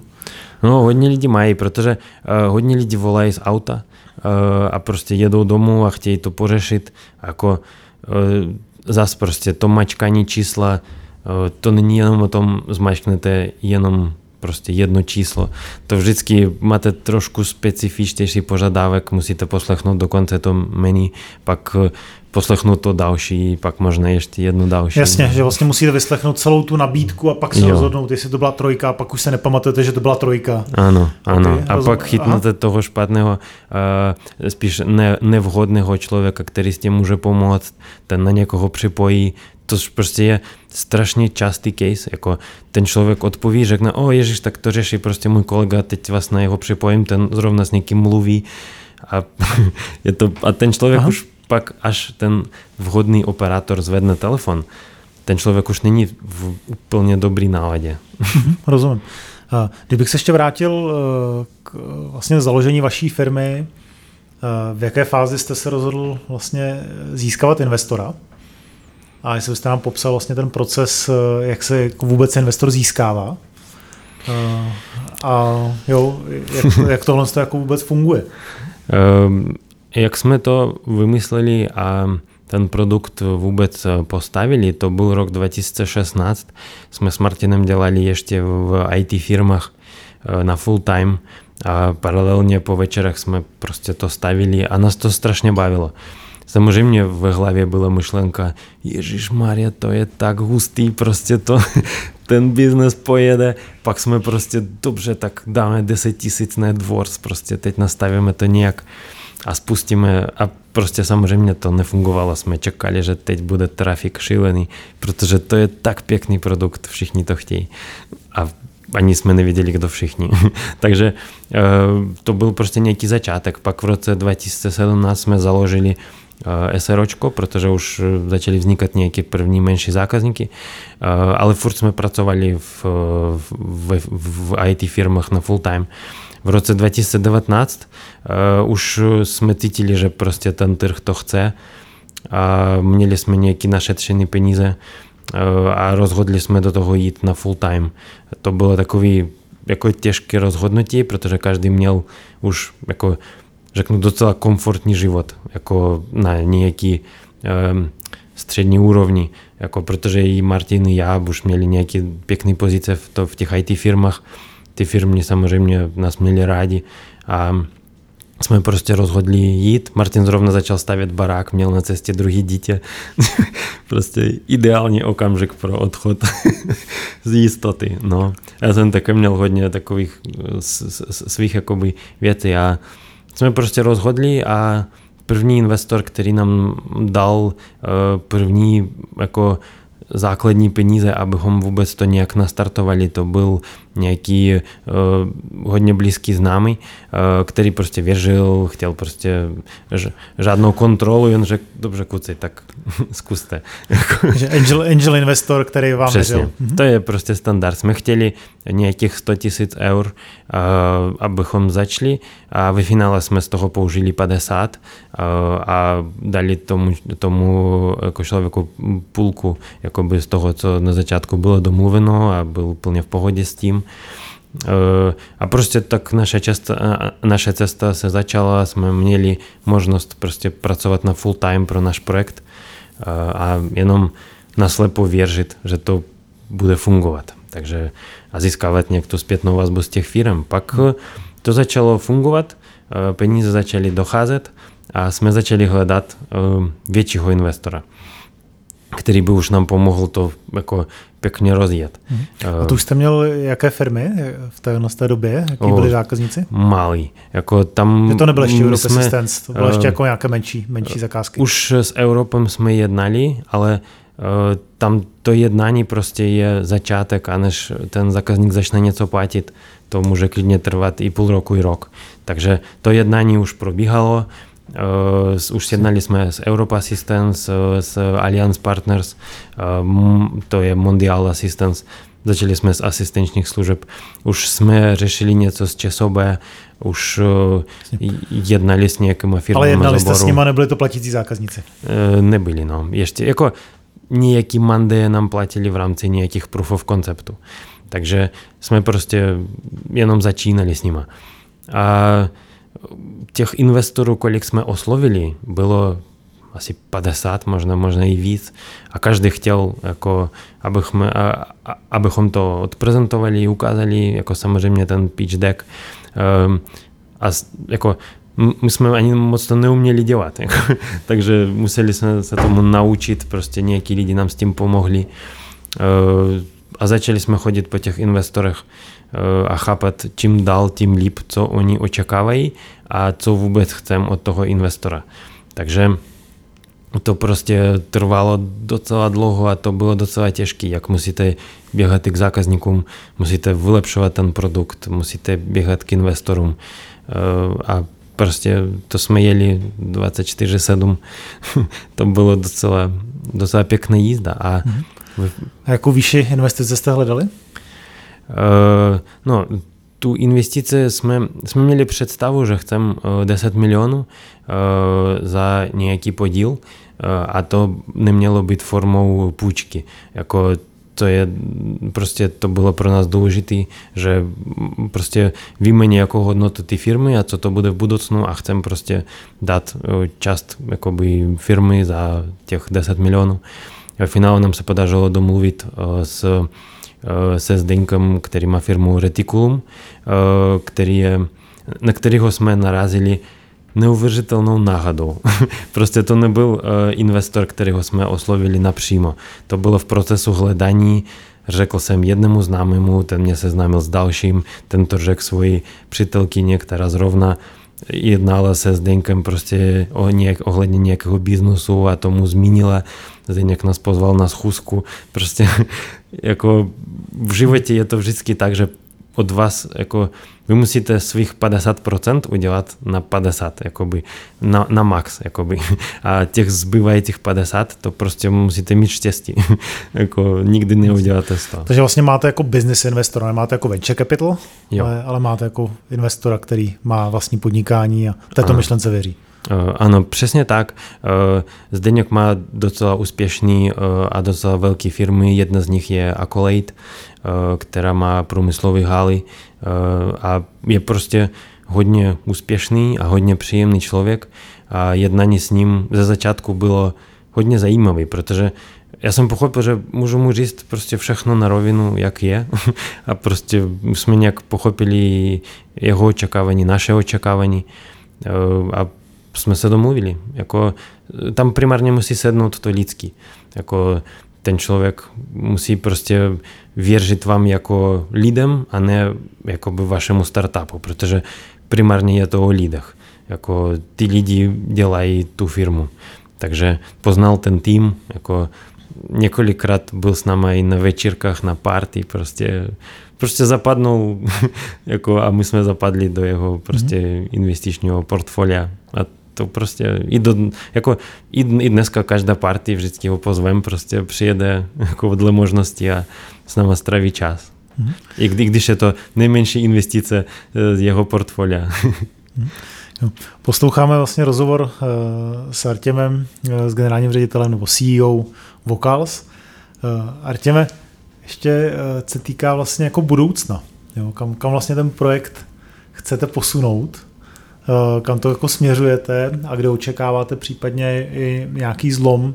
No, hodně lidí mají, protože uh, hodně lidí volají z auta uh, a prostě jedou domů a chtějí to pořešit. Jako uh, zas prostě to mačkání čísla, uh, to není jenom o tom, zmačknete jenom prostě jedno číslo. To vždycky máte trošku specifičtější požadavek, musíte poslechnout do konce to menu, pak poslechnout to další, pak možná ještě jednu další. Jasně, že vlastně musíte vyslechnout celou tu nabídku a pak se jo. rozhodnout, jestli to byla trojka, a pak už se nepamatujete, že to byla trojka. Ano, ano. Okay, a rozum... pak chytnete Aha. toho špatného, uh, spíš ne, nevhodného člověka, který s tím může pomoct, ten na někoho připojí, to prostě je strašně častý case, jako ten člověk odpoví, řekne, o ježiš, tak to řeší prostě můj kolega, teď vás na jeho připojím, ten zrovna s někým mluví a, je to, a ten člověk Aha. už pak, až ten vhodný operátor zvedne telefon, ten člověk už není v úplně dobrý náladě. Mhm, rozumím. Kdybych se ještě vrátil eh, k vlastně založení vaší firmy, eh, v jaké fázi jste se rozhodl vlastně získávat investora? A jestli byste nám popsal vlastně ten proces, eh, jak se vůbec investor získává eh, a jo, jak, jak tohle to jako vůbec funguje. Um, jak jsme to vymysleli a ten produkt vůbec postavili, to byl rok 2016. Jsme s Martinem dělali ještě v IT firmách eh, na full time a paralelně po večerech jsme prostě to stavili a nás to strašně bavilo. Samozřejmě v hlavě byla myšlenka, Ježíš Maria, to je tak hustý, prostě to, ten biznes pojede, pak jsme prostě, dobře, tak dáme 10 tisíc na AdWords, prostě teď nastavíme to nějak to nefungovalo, jsme čekali, že teď bude trafik šílený, protože to je tak pěkný produkt, všichni to chtějí a ani jsme nevěděli, kdo všichni. Takže uh, to byl prostě nějaký začátek. V roce 2017 jsme založili SROčko, protože začali furt jsme pracovali v, IT firmách na full time. V roce 2019 už jsme cítili, že prostě ten trh to chce a měli jsme nějaké našetřené peníze a rozhodli jsme do toho jít na full time. To bylo takový jako těžké rozhodnutí, protože každý měl už jako řeknu, docela komfortní život, jako na nějaký um, střední úrovni, jako protože i Martin i já už měli nějaké pěkné pozice v, to, v těch IT firmách. Ty firmy samozřejmě nás měli rádi a jsme prostě rozhodli jít. Martin zrovna začal stavět barák, měl na cestě druhý dítě. prostě ideální okamžik pro odchod z jistoty. No. Já jsem také měl hodně takových svých jakoby věcí. Já jsme prostě rozhodli a první investor, který nám dal eh, první jako základní peníze, abychom vůbec to nějak nastartovali. To byl nějaký uh, hodně blízký známý, uh, který prostě věřil, chtěl prostě ž, žádnou kontrolu, jen řekl, dobře kuci, tak zkuste. Že angel, angel investor, který vám Přesně. věřil. To je prostě standard. Jsme chtěli nějakých 100 tisíc eur, uh, abychom začali a ve finále jsme z toho použili 50 uh, a dali tomu, tomu jako člověku půlku jakoby z toho, co na začátku bylo domluveno a byl úplně v pohodě s tím. A prostě tak naša cesta, naša cesta se začala, jsme měli možnost prostě pracovat na full time pro náš projekt a jenom naslepo věřit, že to bude fungovat. Takže a získávat nějak tu zpětnou vazbu z těch firm. Pak to začalo fungovat, peníze začaly docházet a jsme začali hledat většího investora který by už nám pomohl to jako pěkně rozjet. Mhm. A to už jste měl jaké firmy v té, v té době? Jaký byli zákazníci? Malý. Jako tam Že to nebylo ještě Europe jsme, Assistance, to bylo uh, ještě jako nějaké menší, menší zakázky. Už s Europem jsme jednali, ale tam to jednání prostě je začátek a než ten zákazník začne něco platit, to může klidně trvat i půl roku, i rok. Takže to jednání už probíhalo, Eh, už sjednali jsme s Europe Assistance, eh, s Alliance Partners, eh, to je Mondial Assistance, začali jsme z asistenčních služeb. Už jsme řešili něco z ČSOB, už jednali s nějakýma firmami Ale jednali jste s nimi, nebyli to platící zákazníci? Nebyli, no. Ještě, jako nějaký mandé nám platili v rámci nějakých proofov konceptu. Takže jsme prostě jenom začínali s nimi. A těch investorů, kolik jsme oslovili, bylo asi 50, možná, možná i víc. A každý chtěl, jako, abychom, a, abychom to odprezentovali, ukázali, jako samozřejmě ten pitch deck. Um, a jako, my jsme ani moc to neuměli dělat, jako, takže museli jsme se tomu naučit, prostě nějaký lidi nám s tím pomohli. Uh, a začali chodit po těch investorech uh, a chápat, čím dál, tím líp, co oni očekávají a co vůbec chcem od toho investora. Takže to prostě trvalo docela dlouho a to bylo docela těžké, jak musíte běhat k zákazníkům, musíte vylepšovat ten produkt, musíte běhat k investorům a prostě to jsme jeli 24-7, to bylo docela, docela pěkná jízda. A, a jakou výši investice jste hledali? Uh, no, tu investici jsme, jsme měli představu, že chceme 10 milionů uh, za nějaký podíl, a to nemělo být formou půjčky. Jako to je, prostě to bylo pro nás důležité, že prostě víme nějakou hodnotu ty firmy a co to bude v budoucnu a chcem prostě dát část jakoby firmy za těch 10 milionů. A v finále nám se podařilo domluvit s, se Zdenkem, který má firmu Reticulum, který je, na kterého jsme narazili neuvěřitelnou náhodou. prostě to nebyl uh, investor, kterého jsme oslovili napřímo. To bylo v procesu hledání Řekl jsem jednému známému, ten mě seznámil s dalším, ten to řekl svoji přítelkyně, která zrovna jednala se s Denkem prostě o nějak, ohledně nějakého biznesu a tomu zmínila. Zdeněk nás pozval na schůzku. Prostě jako v životě je to vždycky tak, že od vás jako vy musíte svých 50% udělat na 50, jakoby, na, na max, jakoby. A těch zbývajících 50, to prostě musíte mít štěstí. jako nikdy neuděláte toho. Takže vlastně máte jako business investora, nemáte jako venture capital, ale, ale máte jako investora, který má vlastní podnikání a této ano. myšlence věří. Ano, přesně tak. Zdeněk má docela úspěšný a docela velký firmy. Jedna z nich je Accolade, která má průmyslový haly a je prostě hodně úspěšný a hodně příjemný člověk a jednání s ním ze začátku bylo hodně zajímavý, protože já jsem pochopil, že můžu mu říct prostě všechno na rovinu, jak je a prostě jsme nějak pochopili jeho očekávání, naše očekávání a jsme se domluvili. Jako, tam primárně musí sednout to lidský. Jako, ten člověk musí prostě věřit vám jako lidem a ne jako by vašemu startupu, protože primárně je to o lidech. Jako ty lidi dělají tu firmu. Takže poznal ten tým, jako několikrát byl s námi i na večírkách, na party, prostě, prostě zapadnul jako a my jsme zapadli do jeho prostě mm-hmm. investičního portfolia a to prostě i, do, jako, i, i dneska každá party vždycky ho pozvem, prostě přijede jako dle možnosti a s náma straví čas. Mm. I, I když je to nejmenší investice z jeho portfolia. Mm. Posloucháme vlastně rozhovor uh, s Artěmem, uh, s generálním ředitelem nebo CEO Vocals. Uh, Artěme, ještě se týká vlastně jako budoucna. Jo? Kam, kam vlastně ten projekt chcete posunout? Eh, kam to jako směřujete a kde očekáváte případně i nějaký zlom,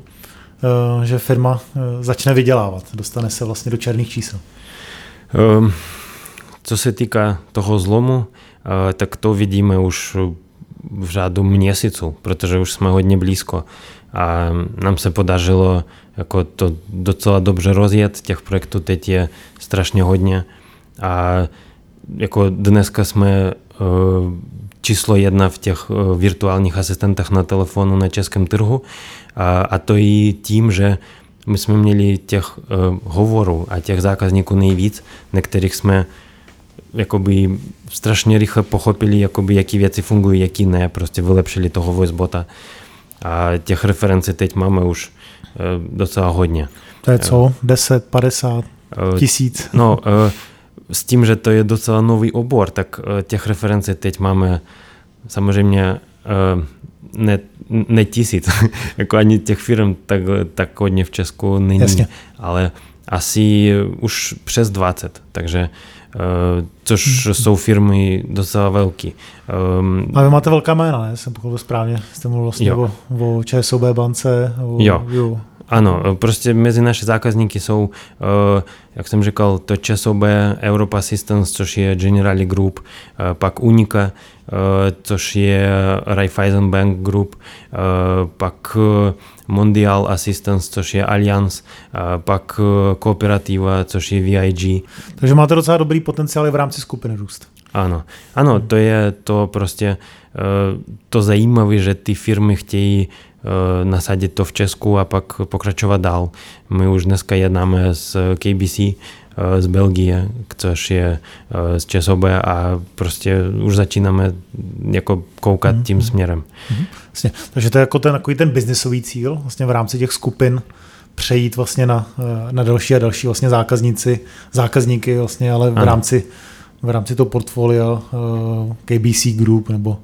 eh, že firma eh, začne vydělávat, dostane se vlastně do černých čísel? Um, co se týká toho zlomu, tak to vidíme už v řádu měsíců, protože už jsme hodně blízko a nám se podařilo jako to docela dobře rozjet, těch projektů teď je strašně hodně a jako dneska jsme číslo jedna v těch eh, virtuálních asistentech na telefonu na českém trhu. A, a to i tím, že my jsme měli těch uh, hovorů a těch zákazníků nejvíc, na kterých jsme jakoby strašně rychle pochopili, jakoby, jaký věci fungují, jaký ne, prostě vylepšili toho voicebota. A těch referencí teď máme už uh, docela hodně. To je co? 10, 50, tisíc? No, uh, s tím, že to je docela nový obor, tak těch referencí teď máme samozřejmě ne, ne tisíc, jako ani těch firm tak, tak hodně v Česku není, Jasně. ale asi už přes 20, takže Eh, což hmm. jsou firmy docela velké. Um, a vy máte velká jména, ne? Jsem pochopil správně. Jste mluvil vlastně o, o ČSOB bance. O, jo. jo. Ano, prostě mezi naše zákazníky jsou, eh, jak jsem říkal, to ČSOB, Europa Assistance, což je Generali Group, eh, pak Unica, což je Raiffeisen Bank Group, pak Mondial Assistance, což je Allianz, pak Kooperativa, což je VIG. Takže máte docela dobrý potenciál v rámci skupiny růst. Ano, ano, to je to prostě e, to zajímavé, že ty firmy chtějí e, nasadit to v Česku a pak pokračovat dál. My už dneska jednáme s KBC, z Belgie, což je z ČSOB a prostě už začínáme jako koukat mm-hmm. tím směrem. Mm-hmm. Vlastně, takže to je jako ten, takový ten biznisový cíl vlastně v rámci těch skupin přejít vlastně na, na další a další vlastně zákazníci, zákazníky vlastně, ale v ano. rámci v rámci toho portfolia KBC Group nebo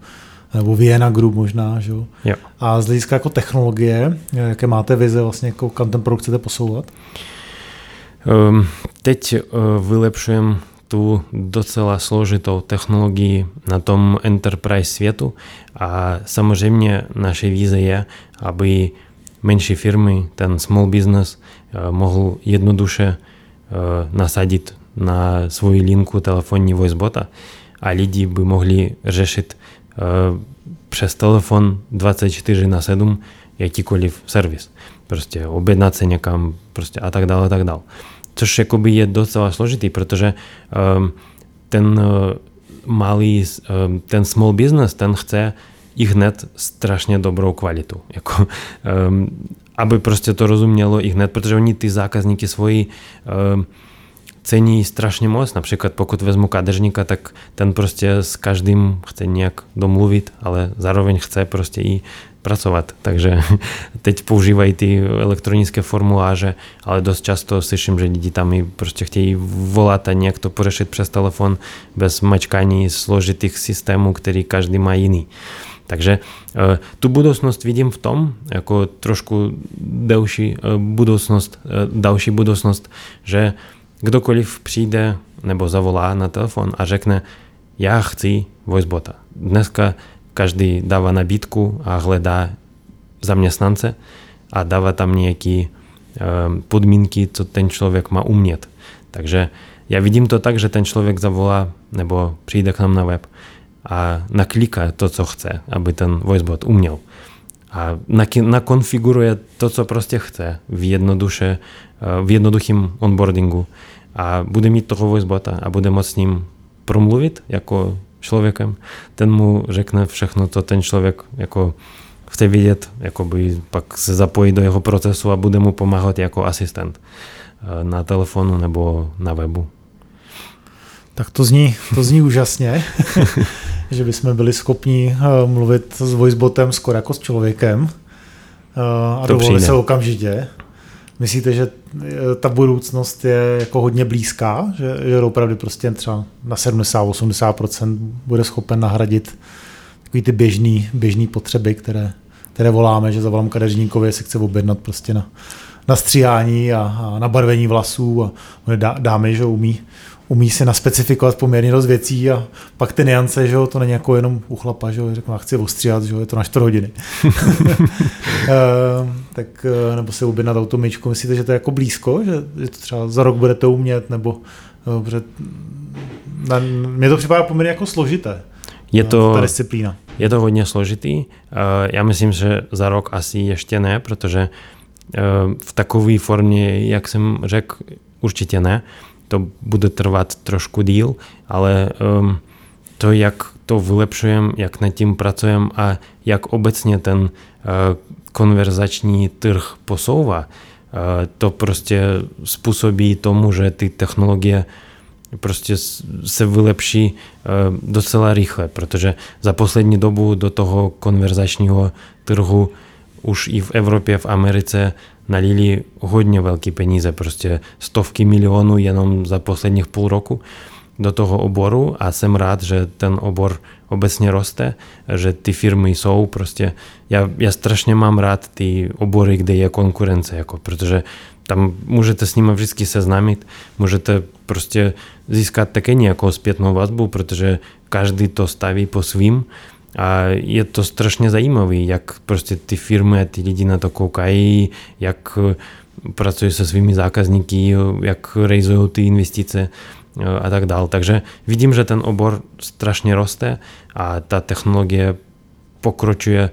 nebo Vienna Group možná, že jo? jo. A z hlediska jako technologie, jaké máte vize vlastně, jako kam ten produkt chcete posouvat? Um, teď uh, vylepšujeme tu docela složitou technologii na tom enterprise světu a samozřejmě naše víze je, aby menší firmy, ten small business mohl jednoduše nasadit na svoji linku telefonní voicebota a lidi by mohli řešit přes telefon 24 na 7 jakýkoliv servis. Prostě objednat se někam prostě a tak dále, a tak dále. Což jakoby je docela složitý, protože um, ten uh, malý, um, ten small business, ten chce i hned strašně dobrou kvalitu. Jako, um, aby prostě to rozumělo i hned, protože oni ty zákazníky svoji um, cení strašně moc. Například pokud vezmu kadeřníka, tak ten prostě s každým chce nějak domluvit, ale zároveň chce prostě i pracovat. Takže teď používají ty elektronické formuláře, ale dost často slyším, že lidi tam i prostě chtějí volat a nějak to pořešit přes telefon bez mačkání složitých systémů, který každý má jiný. Takže uh, tu budoucnost vidím v tom, jako trošku delší uh, budoucnost, uh, další budoucnost, že kdokoliv přijde nebo zavolá na telefon a řekne, já chci voicebota. Dneska každý dává nabídku a hledá zaměstnance a dává tam nějaké podmínky, co ten člověk má umět. Takže já vidím to tak, že ten člověk zavolá nebo přijde k nám na web a nakliká to, co chce, aby ten voicebot uměl. A nakonfiguruje to, co prostě chce v, jednoduše, v jednoduchém onboardingu a bude mít toho voicebota a bude moct s ním promluvit jako člověkem, ten mu řekne všechno, co ten člověk jako chce vidět, jakoby pak se zapojí do jeho procesu a bude mu pomáhat jako asistent na telefonu nebo na webu. Tak to zní, to zní úžasně, že bychom byli schopni mluvit s voicebotem skoro jako s člověkem a dovolit se okamžitě. Myslíte, že e, ta budoucnost je jako hodně blízká, že, že opravdu prostě třeba na 70-80% bude schopen nahradit takový ty běžný, běžný potřeby, které, které voláme, že zavolám kadeřníkovi, se chce objednat prostě na, na stříhání a, a na barvení vlasů a dá, dámy, že umí, umí se naspecifikovat poměrně dost věcí a pak ty niance, že jo, to není jako jenom u chlapa, že jo, řeknu, chci ostříhat, že jo, je to na 4 hodiny. Eh, tak, eh, nebo si objednat automičku, myslíte, že to je jako blízko, že, že to třeba za rok budete umět, nebo že, na, mně to připadá poměrně jako složité. Je to, ta disciplína. Je to hodně složitý. Já myslím, že za rok asi ještě ne, protože v takové formě, jak jsem řekl, určitě ne to bude trvat trošku díl, ale um, to, jak to vylepšujeme, jak nad tím pracujeme a jak obecně ten uh, konverzační trh posouvá, uh, to prostě způsobí tomu, že ty technologie prostě se vylepší uh, docela rychle, protože za poslední dobu do toho konverzačního trhu už i v Evropě, v Americe nalili hodně velké peníze, prostě stovky milionů jenom za posledních půl roku. do toho oboru a jsem rád, že ten obor obecně roste, že ty firmy jsou prostě, já, já strašně mám rád ty obory, kde je konkurence, jako, protože tam můžete s nimi vždycky seznámit, můžete prostě získat také nějakou zpětnou vazbu, protože každý to staví po svým a je to strašně zajímavé, jak prostě ty firmy a ty lidi na to koukají, jak pracují se svými zákazníky, jak rejzují ty investice a tak dále. Takže vidím, že ten obor strašně roste a ta technologie pokročuje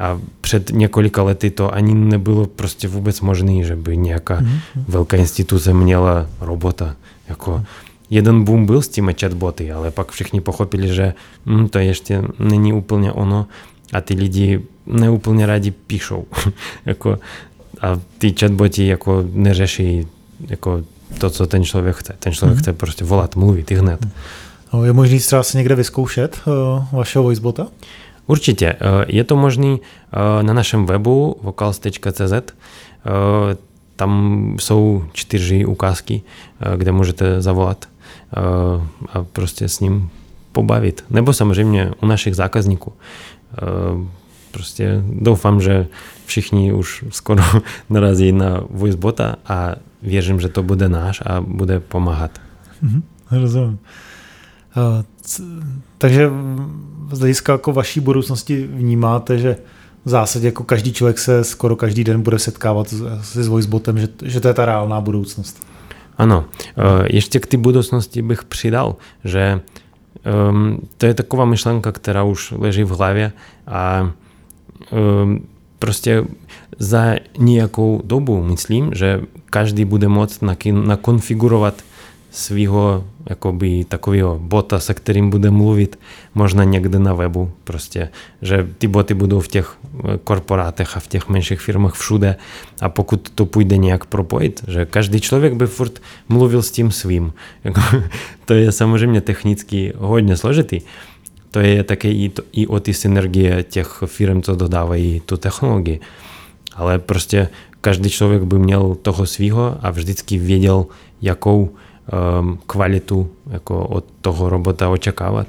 a před několika lety to ani nebylo prostě vůbec možné, že by nějaká mm-hmm. velká instituce měla robota. Jako jeden boom byl s těmi chatboty, ale pak všichni pochopili, že hm, to ještě není úplně ono a ty lidi neúplně rádi píšou. jako, a ty chatboty jako neřeší jako to, co ten člověk chce. Ten člověk mm-hmm. chce prostě volat, mluvit i hned. No, je možný třeba si někde vyzkoušet uh, vašeho voicebota? Určitě. Uh, je to možný uh, na našem webu vocals.cz. Tam jsou čtyři ukázky, kde můžete zavolat a prostě s ním pobavit. Nebo samozřejmě u našich zákazníků. Prostě doufám, že všichni už skoro narazí na voicebota a věřím, že to bude náš a bude pomáhat. Mhm, rozumím. Takže z hlediska jako vaší budoucnosti vnímáte, že v zásadě jako každý člověk se skoro každý den bude setkávat se s voicebotem, že, že to je ta reálná budoucnost. Ano, ještě k té budoucnosti bych přidal, že um, to je taková myšlenka, která už leží v hlavě a um, prostě za nějakou dobu myslím, že každý bude moct nakonfigurovat svého jakoby takového bota, se kterým bude mluvit, možná někde na webu prostě, že ty boty budou v těch eh, korporátech a v těch menších firmách všude a pokud to půjde nějak propojit, že každý člověk by furt mluvil s tím svým. Jako, to je samozřejmě technicky hodně složitý. To je také i, to, i o ty synergie těch firm, co dodávají tu technologii. Ale prostě každý člověk by měl toho svého a vždycky věděl, jakou kvalitu jako od toho robota očekávat.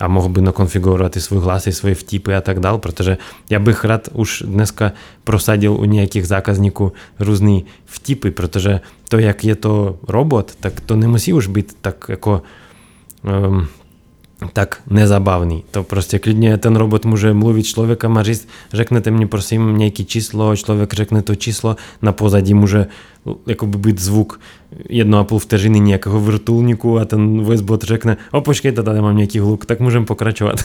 A mohl by nakonfigurovat i svůj hlas, i svoje vtipy a tak dál, protože já bych rád už dneska prosadil u nějakých zákazníků různý vtipy, protože to, jak je to robot, tak to nemusí už být tak jako um, tak nezabavný. To prostě klidně ten robot může mluvit s člověkem a říct, řeknete mi prosím nějaké číslo, člověk řekne to číslo, na pozadí může jakoby být zvuk jedno a půl vteřiny nějakého vrtulníku a ten voicebot řekne, o počkejte, tady mám nějaký hluk, tak můžeme pokračovat.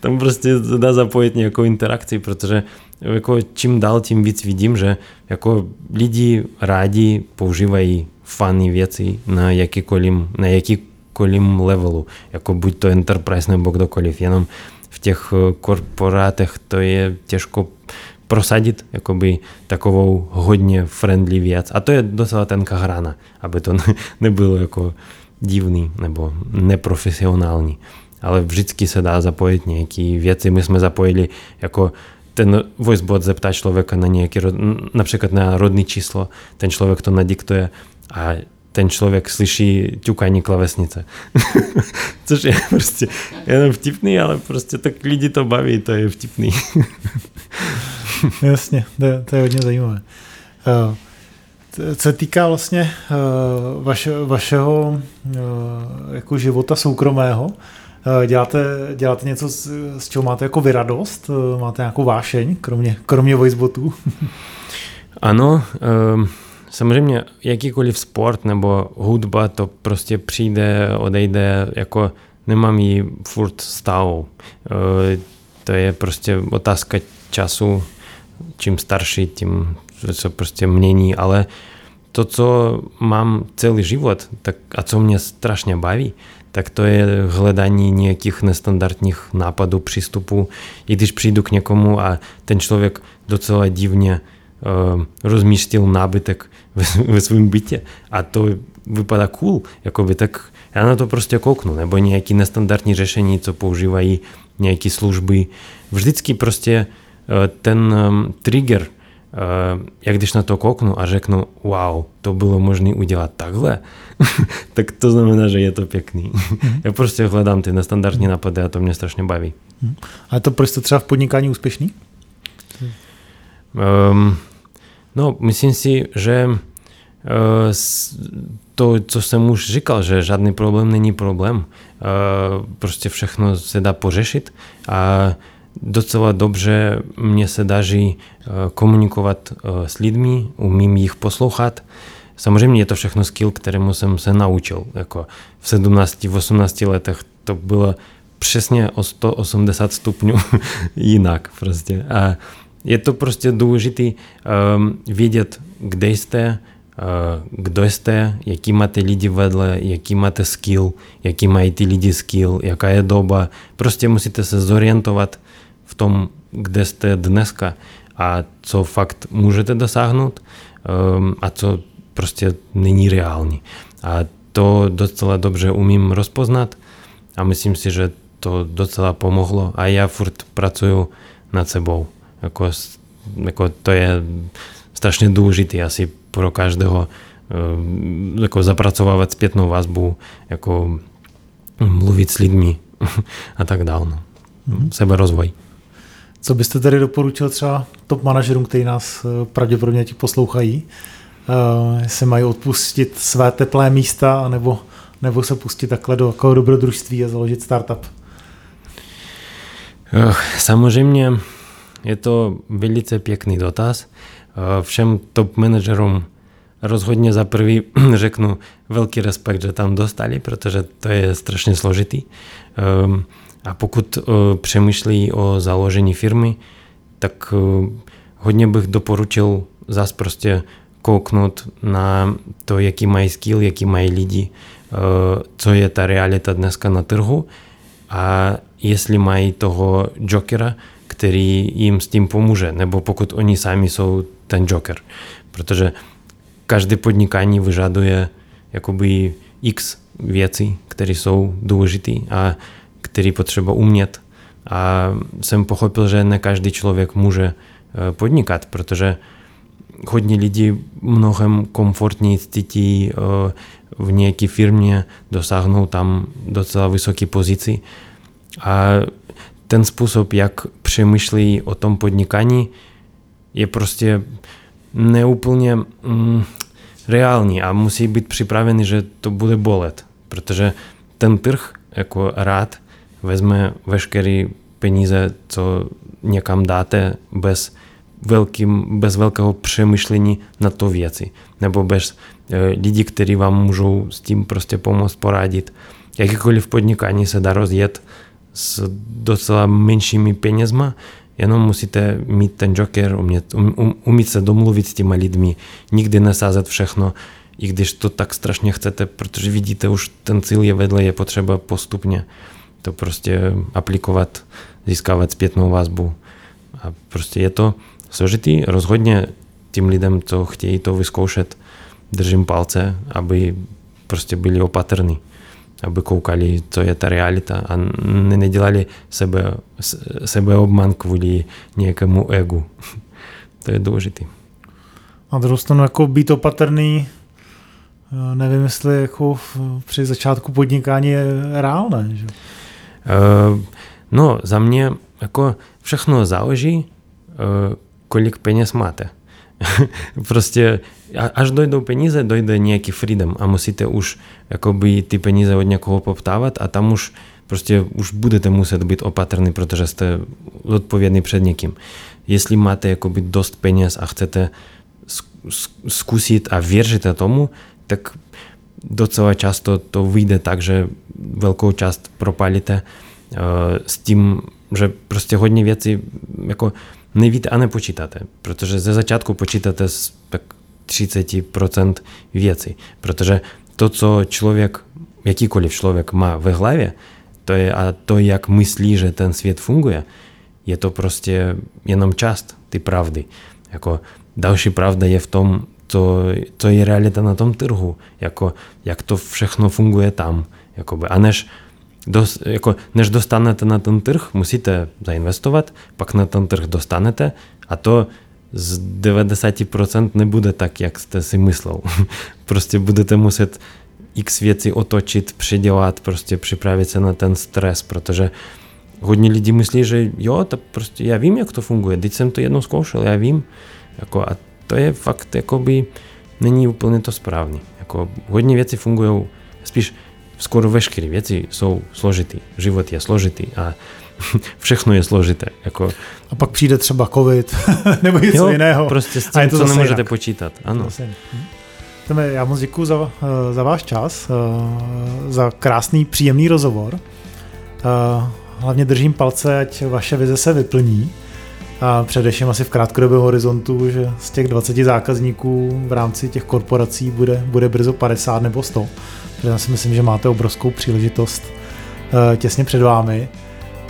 Tam prostě dá zapojit nějakou interakci, protože jako čím dál, tím víc vidím, že jako lidi rádi používají funny věci na jakýkoliv, na jaký jakýkoliv levelu, jako buď to enterprise nebo kdokoliv, jenom v těch eh, korporátech to je těžko prosadit jakoby takovou hodně friendly věc. A to je docela tenká hrana, aby to nebylo jako divný nebo neprofesionální. Ale vždycky se dá zapojit nějaké věci. My jsme zapojili jako ten voicebot zeptá člověka na nějaký, například na rodné číslo, ten člověk to nadiktuje a ten člověk slyší ťukání klavesnice. Což je prostě jenom vtipný, ale prostě tak lidi to baví, to je vtipný. Jasně, to je, to je hodně zajímavé. Uh, co se týká vlastně uh, vaše, vašeho uh, jako života soukromého, děláte, děláte něco, z, z čeho máte jako vyradost? Máte nějakou vášeň, kromě, kromě voicebotů? ano, um, Samozřejmě jakýkoliv sport nebo hudba to prostě přijde, odejde, jako nemám ji furt stále. To je prostě otázka času, čím starší, tím se prostě mění, ale to, co mám celý život tak, a co mě strašně baví, tak to je hledání nějakých nestandardních nápadů, přístupů. I když přijdu k někomu a ten člověk docela divně uh, rozmístil nábytek ve, ve svém bytě a to vypadá cool, jakoby, tak já na to prostě kouknu, nebo nějaký nestandardní řešení, co používají nějaké služby. Vždycky prostě uh, ten um, trigger я když na to kouknu a řeknu, wow, to bylo možné udělat takhle, tak to znamená, že je to pěkný. Já prostě hledám ty nestandardní nápady a to mě strašně baví. A to proč to třeba v podnikání úspěšný? Um, no, myslím si, že uh, to, co jsem už říkal, že žádný problém není problém. Uh, prostě všechno se dá pořešit a docela dobře mě se daří uh, komunikovat s lidmi, umím jich poslouchat. Samozřejmě je to všechno skill, kterému jsem se naučil. Jako v 17-18 letech to bylo přesně o 180 stupňů jinak prostě. A je to prostě důležité um, vědět, kde jste, uh, kdo jste, jaký máte lidi vedle, jaký máte skill, jaký mají ty lidi skill, jaká je doba. Prostě musíte se zorientovat v tom, kde jste dneska a co fakt můžete dosáhnout um, a co prostě není reální. A to docela dobře umím rozpoznat a myslím si, že to docela pomohlo a já furt pracuju nad sebou. Jako, jako to je strašně důležité asi pro každého eh, jako zapracovávat zpětnou vazbu, jako mluvit s lidmi a tak dále. No. Mm-hmm. Seberozvoj. Co byste tedy doporučil třeba top manažerům, kteří nás eh, pravděpodobně ti poslouchají? Uh, se mají odpustit své teplé místa, nebo, nebo se pustit takhle do jako dobrodružství a založit startup? Samozřejmě je to velice pěkný dotaz. Všem top manažerům rozhodně za prvý řeknu velký respekt, že tam dostali, protože to je strašně složitý. Ehm, a pokud přemýšlí o založení firmy, tak hodně bych doporučil zase prostě kouknout na to, jaký mají skill, jaký mají lidi, co je ta realita dneska na trhu a jestli mají toho jokera, který jim s tím pomůže, nebo pokud oni sami jsou ten joker. Protože každé podnikání vyžaduje jakoby x věcí, které jsou důležité a které potřeba umět. A jsem pochopil, že ne každý člověk může podnikat, protože hodně lidí mnohem komfortněji cítí v nějaké firmě, dosáhnou tam docela vysoké pozici. A ten způsob, jak přemýšlí o tom podnikání, je prostě neúplně mm, reálný a musí být připravený, že to bude bolet, protože ten trh jako rád vezme veškeré peníze, co někam dáte bez, velkým, bez velkého přemýšlení na to věci, nebo bez e, lidí, kteří vám můžou s tím prostě pomoct poradit. Jakýkoliv podnikání se dá rozjet s docela menšími penězma, jenom musíte mít ten joker, umět, um, um, umít se domluvit s těma lidmi, nikdy nesázet všechno, i když to tak strašně chcete, protože vidíte už ten cíl je vedle, je potřeba postupně to prostě aplikovat, získávat zpětnou vazbu. A prostě je to složitý, rozhodně tím lidem, co chtějí to vyzkoušet, držím palce, aby prostě byli opatrní aby koukali, co je ta realita a nedělali sebe, sebeobman kvůli nějakému egu. to je důležité. Na druhou stranu jako být opatrný, eh, nevím, jestli jako při začátku podnikání je reálné. Že? Uh, no, za mě jako všechno záleží, uh, kolik peněz máte. prostě až dojdou peníze, dojde nějaký freedom a musíte už jakoby ty peníze od někoho poptávat a tam už prostě už budete muset být opatrný, protože jste odpovědný před někým. Jestli máte jakoby dost peněz a chcete zkusit a věříte tomu, tak docela často to vyjde tak, že velkou část propálíte uh, s tím, že prostě hodně věcí jako nevíte a nepočítáte, protože ze začátku počítáte s tak 30% věcí, protože to, co člověk, jakýkoliv člověk má ve hlavě, to je a to, jak myslí, že ten svět funguje, je to prostě jenom část ty pravdy. Jako další pravda je v tom, co, co je realita na tom trhu, jako jak to všechno funguje tam. Jakoby. A než jako, než dostanete na ten trh, musíte zainvestovat, pak na ten trh dostanete a to z 90% nebude tak, jak jste si myslel. prostě budete muset x věcí otočit, předělat, prostě připravit se na ten stres, protože hodně lidí myslí, že jo, to prostě já vím, jak to funguje, teď jsem to jednou zkoušel, já vím. Jako, a to je fakt, jakoby, není úplně to správný. Jako, hodně věcí fungují, spíš skoro veškeré věci jsou složitý. Život je složitý a všechno je složité. Jako... A pak přijde třeba covid nebo něco jo, jiného. prostě s tím, a je to co nemůžete jinak. počítat. Ano. Tome, já moc děkuji za, za váš čas, za krásný, příjemný rozhovor. Hlavně držím palce, ať vaše vize se vyplní. A především asi v krátkodobém horizontu, že z těch 20 zákazníků v rámci těch korporací bude, bude brzo 50 nebo 100. Takže já si myslím, že máte obrovskou příležitost těsně před vámi.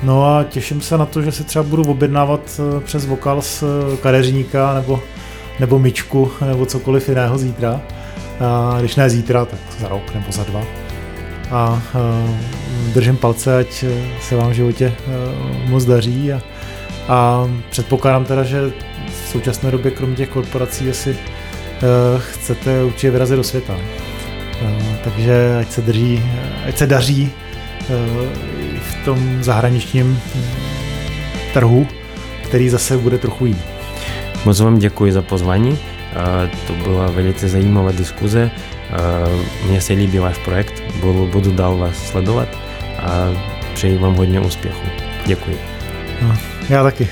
No a těším se na to, že si třeba budu objednávat eh, přes vokal z eh, kadeřníka nebo, nebo myčku nebo cokoliv jiného zítra. A když ne zítra, tak za rok nebo za dva. A, eh, držím palce, ať se vám v životě moc daří a, a předpokládám teda, že v současné době kromě těch korporací asi chcete určitě vyrazit do světa. takže ať se, drží, ať se daří v tom zahraničním trhu, který zase bude trochu jiný. Moc vám děkuji za pozvání. To byla velice zajímavá diskuze. Mně se líbí váš projekt, budu, budu dál vás sledovat a přeji vám hodně úspěchu. Děkuji. No, já taky.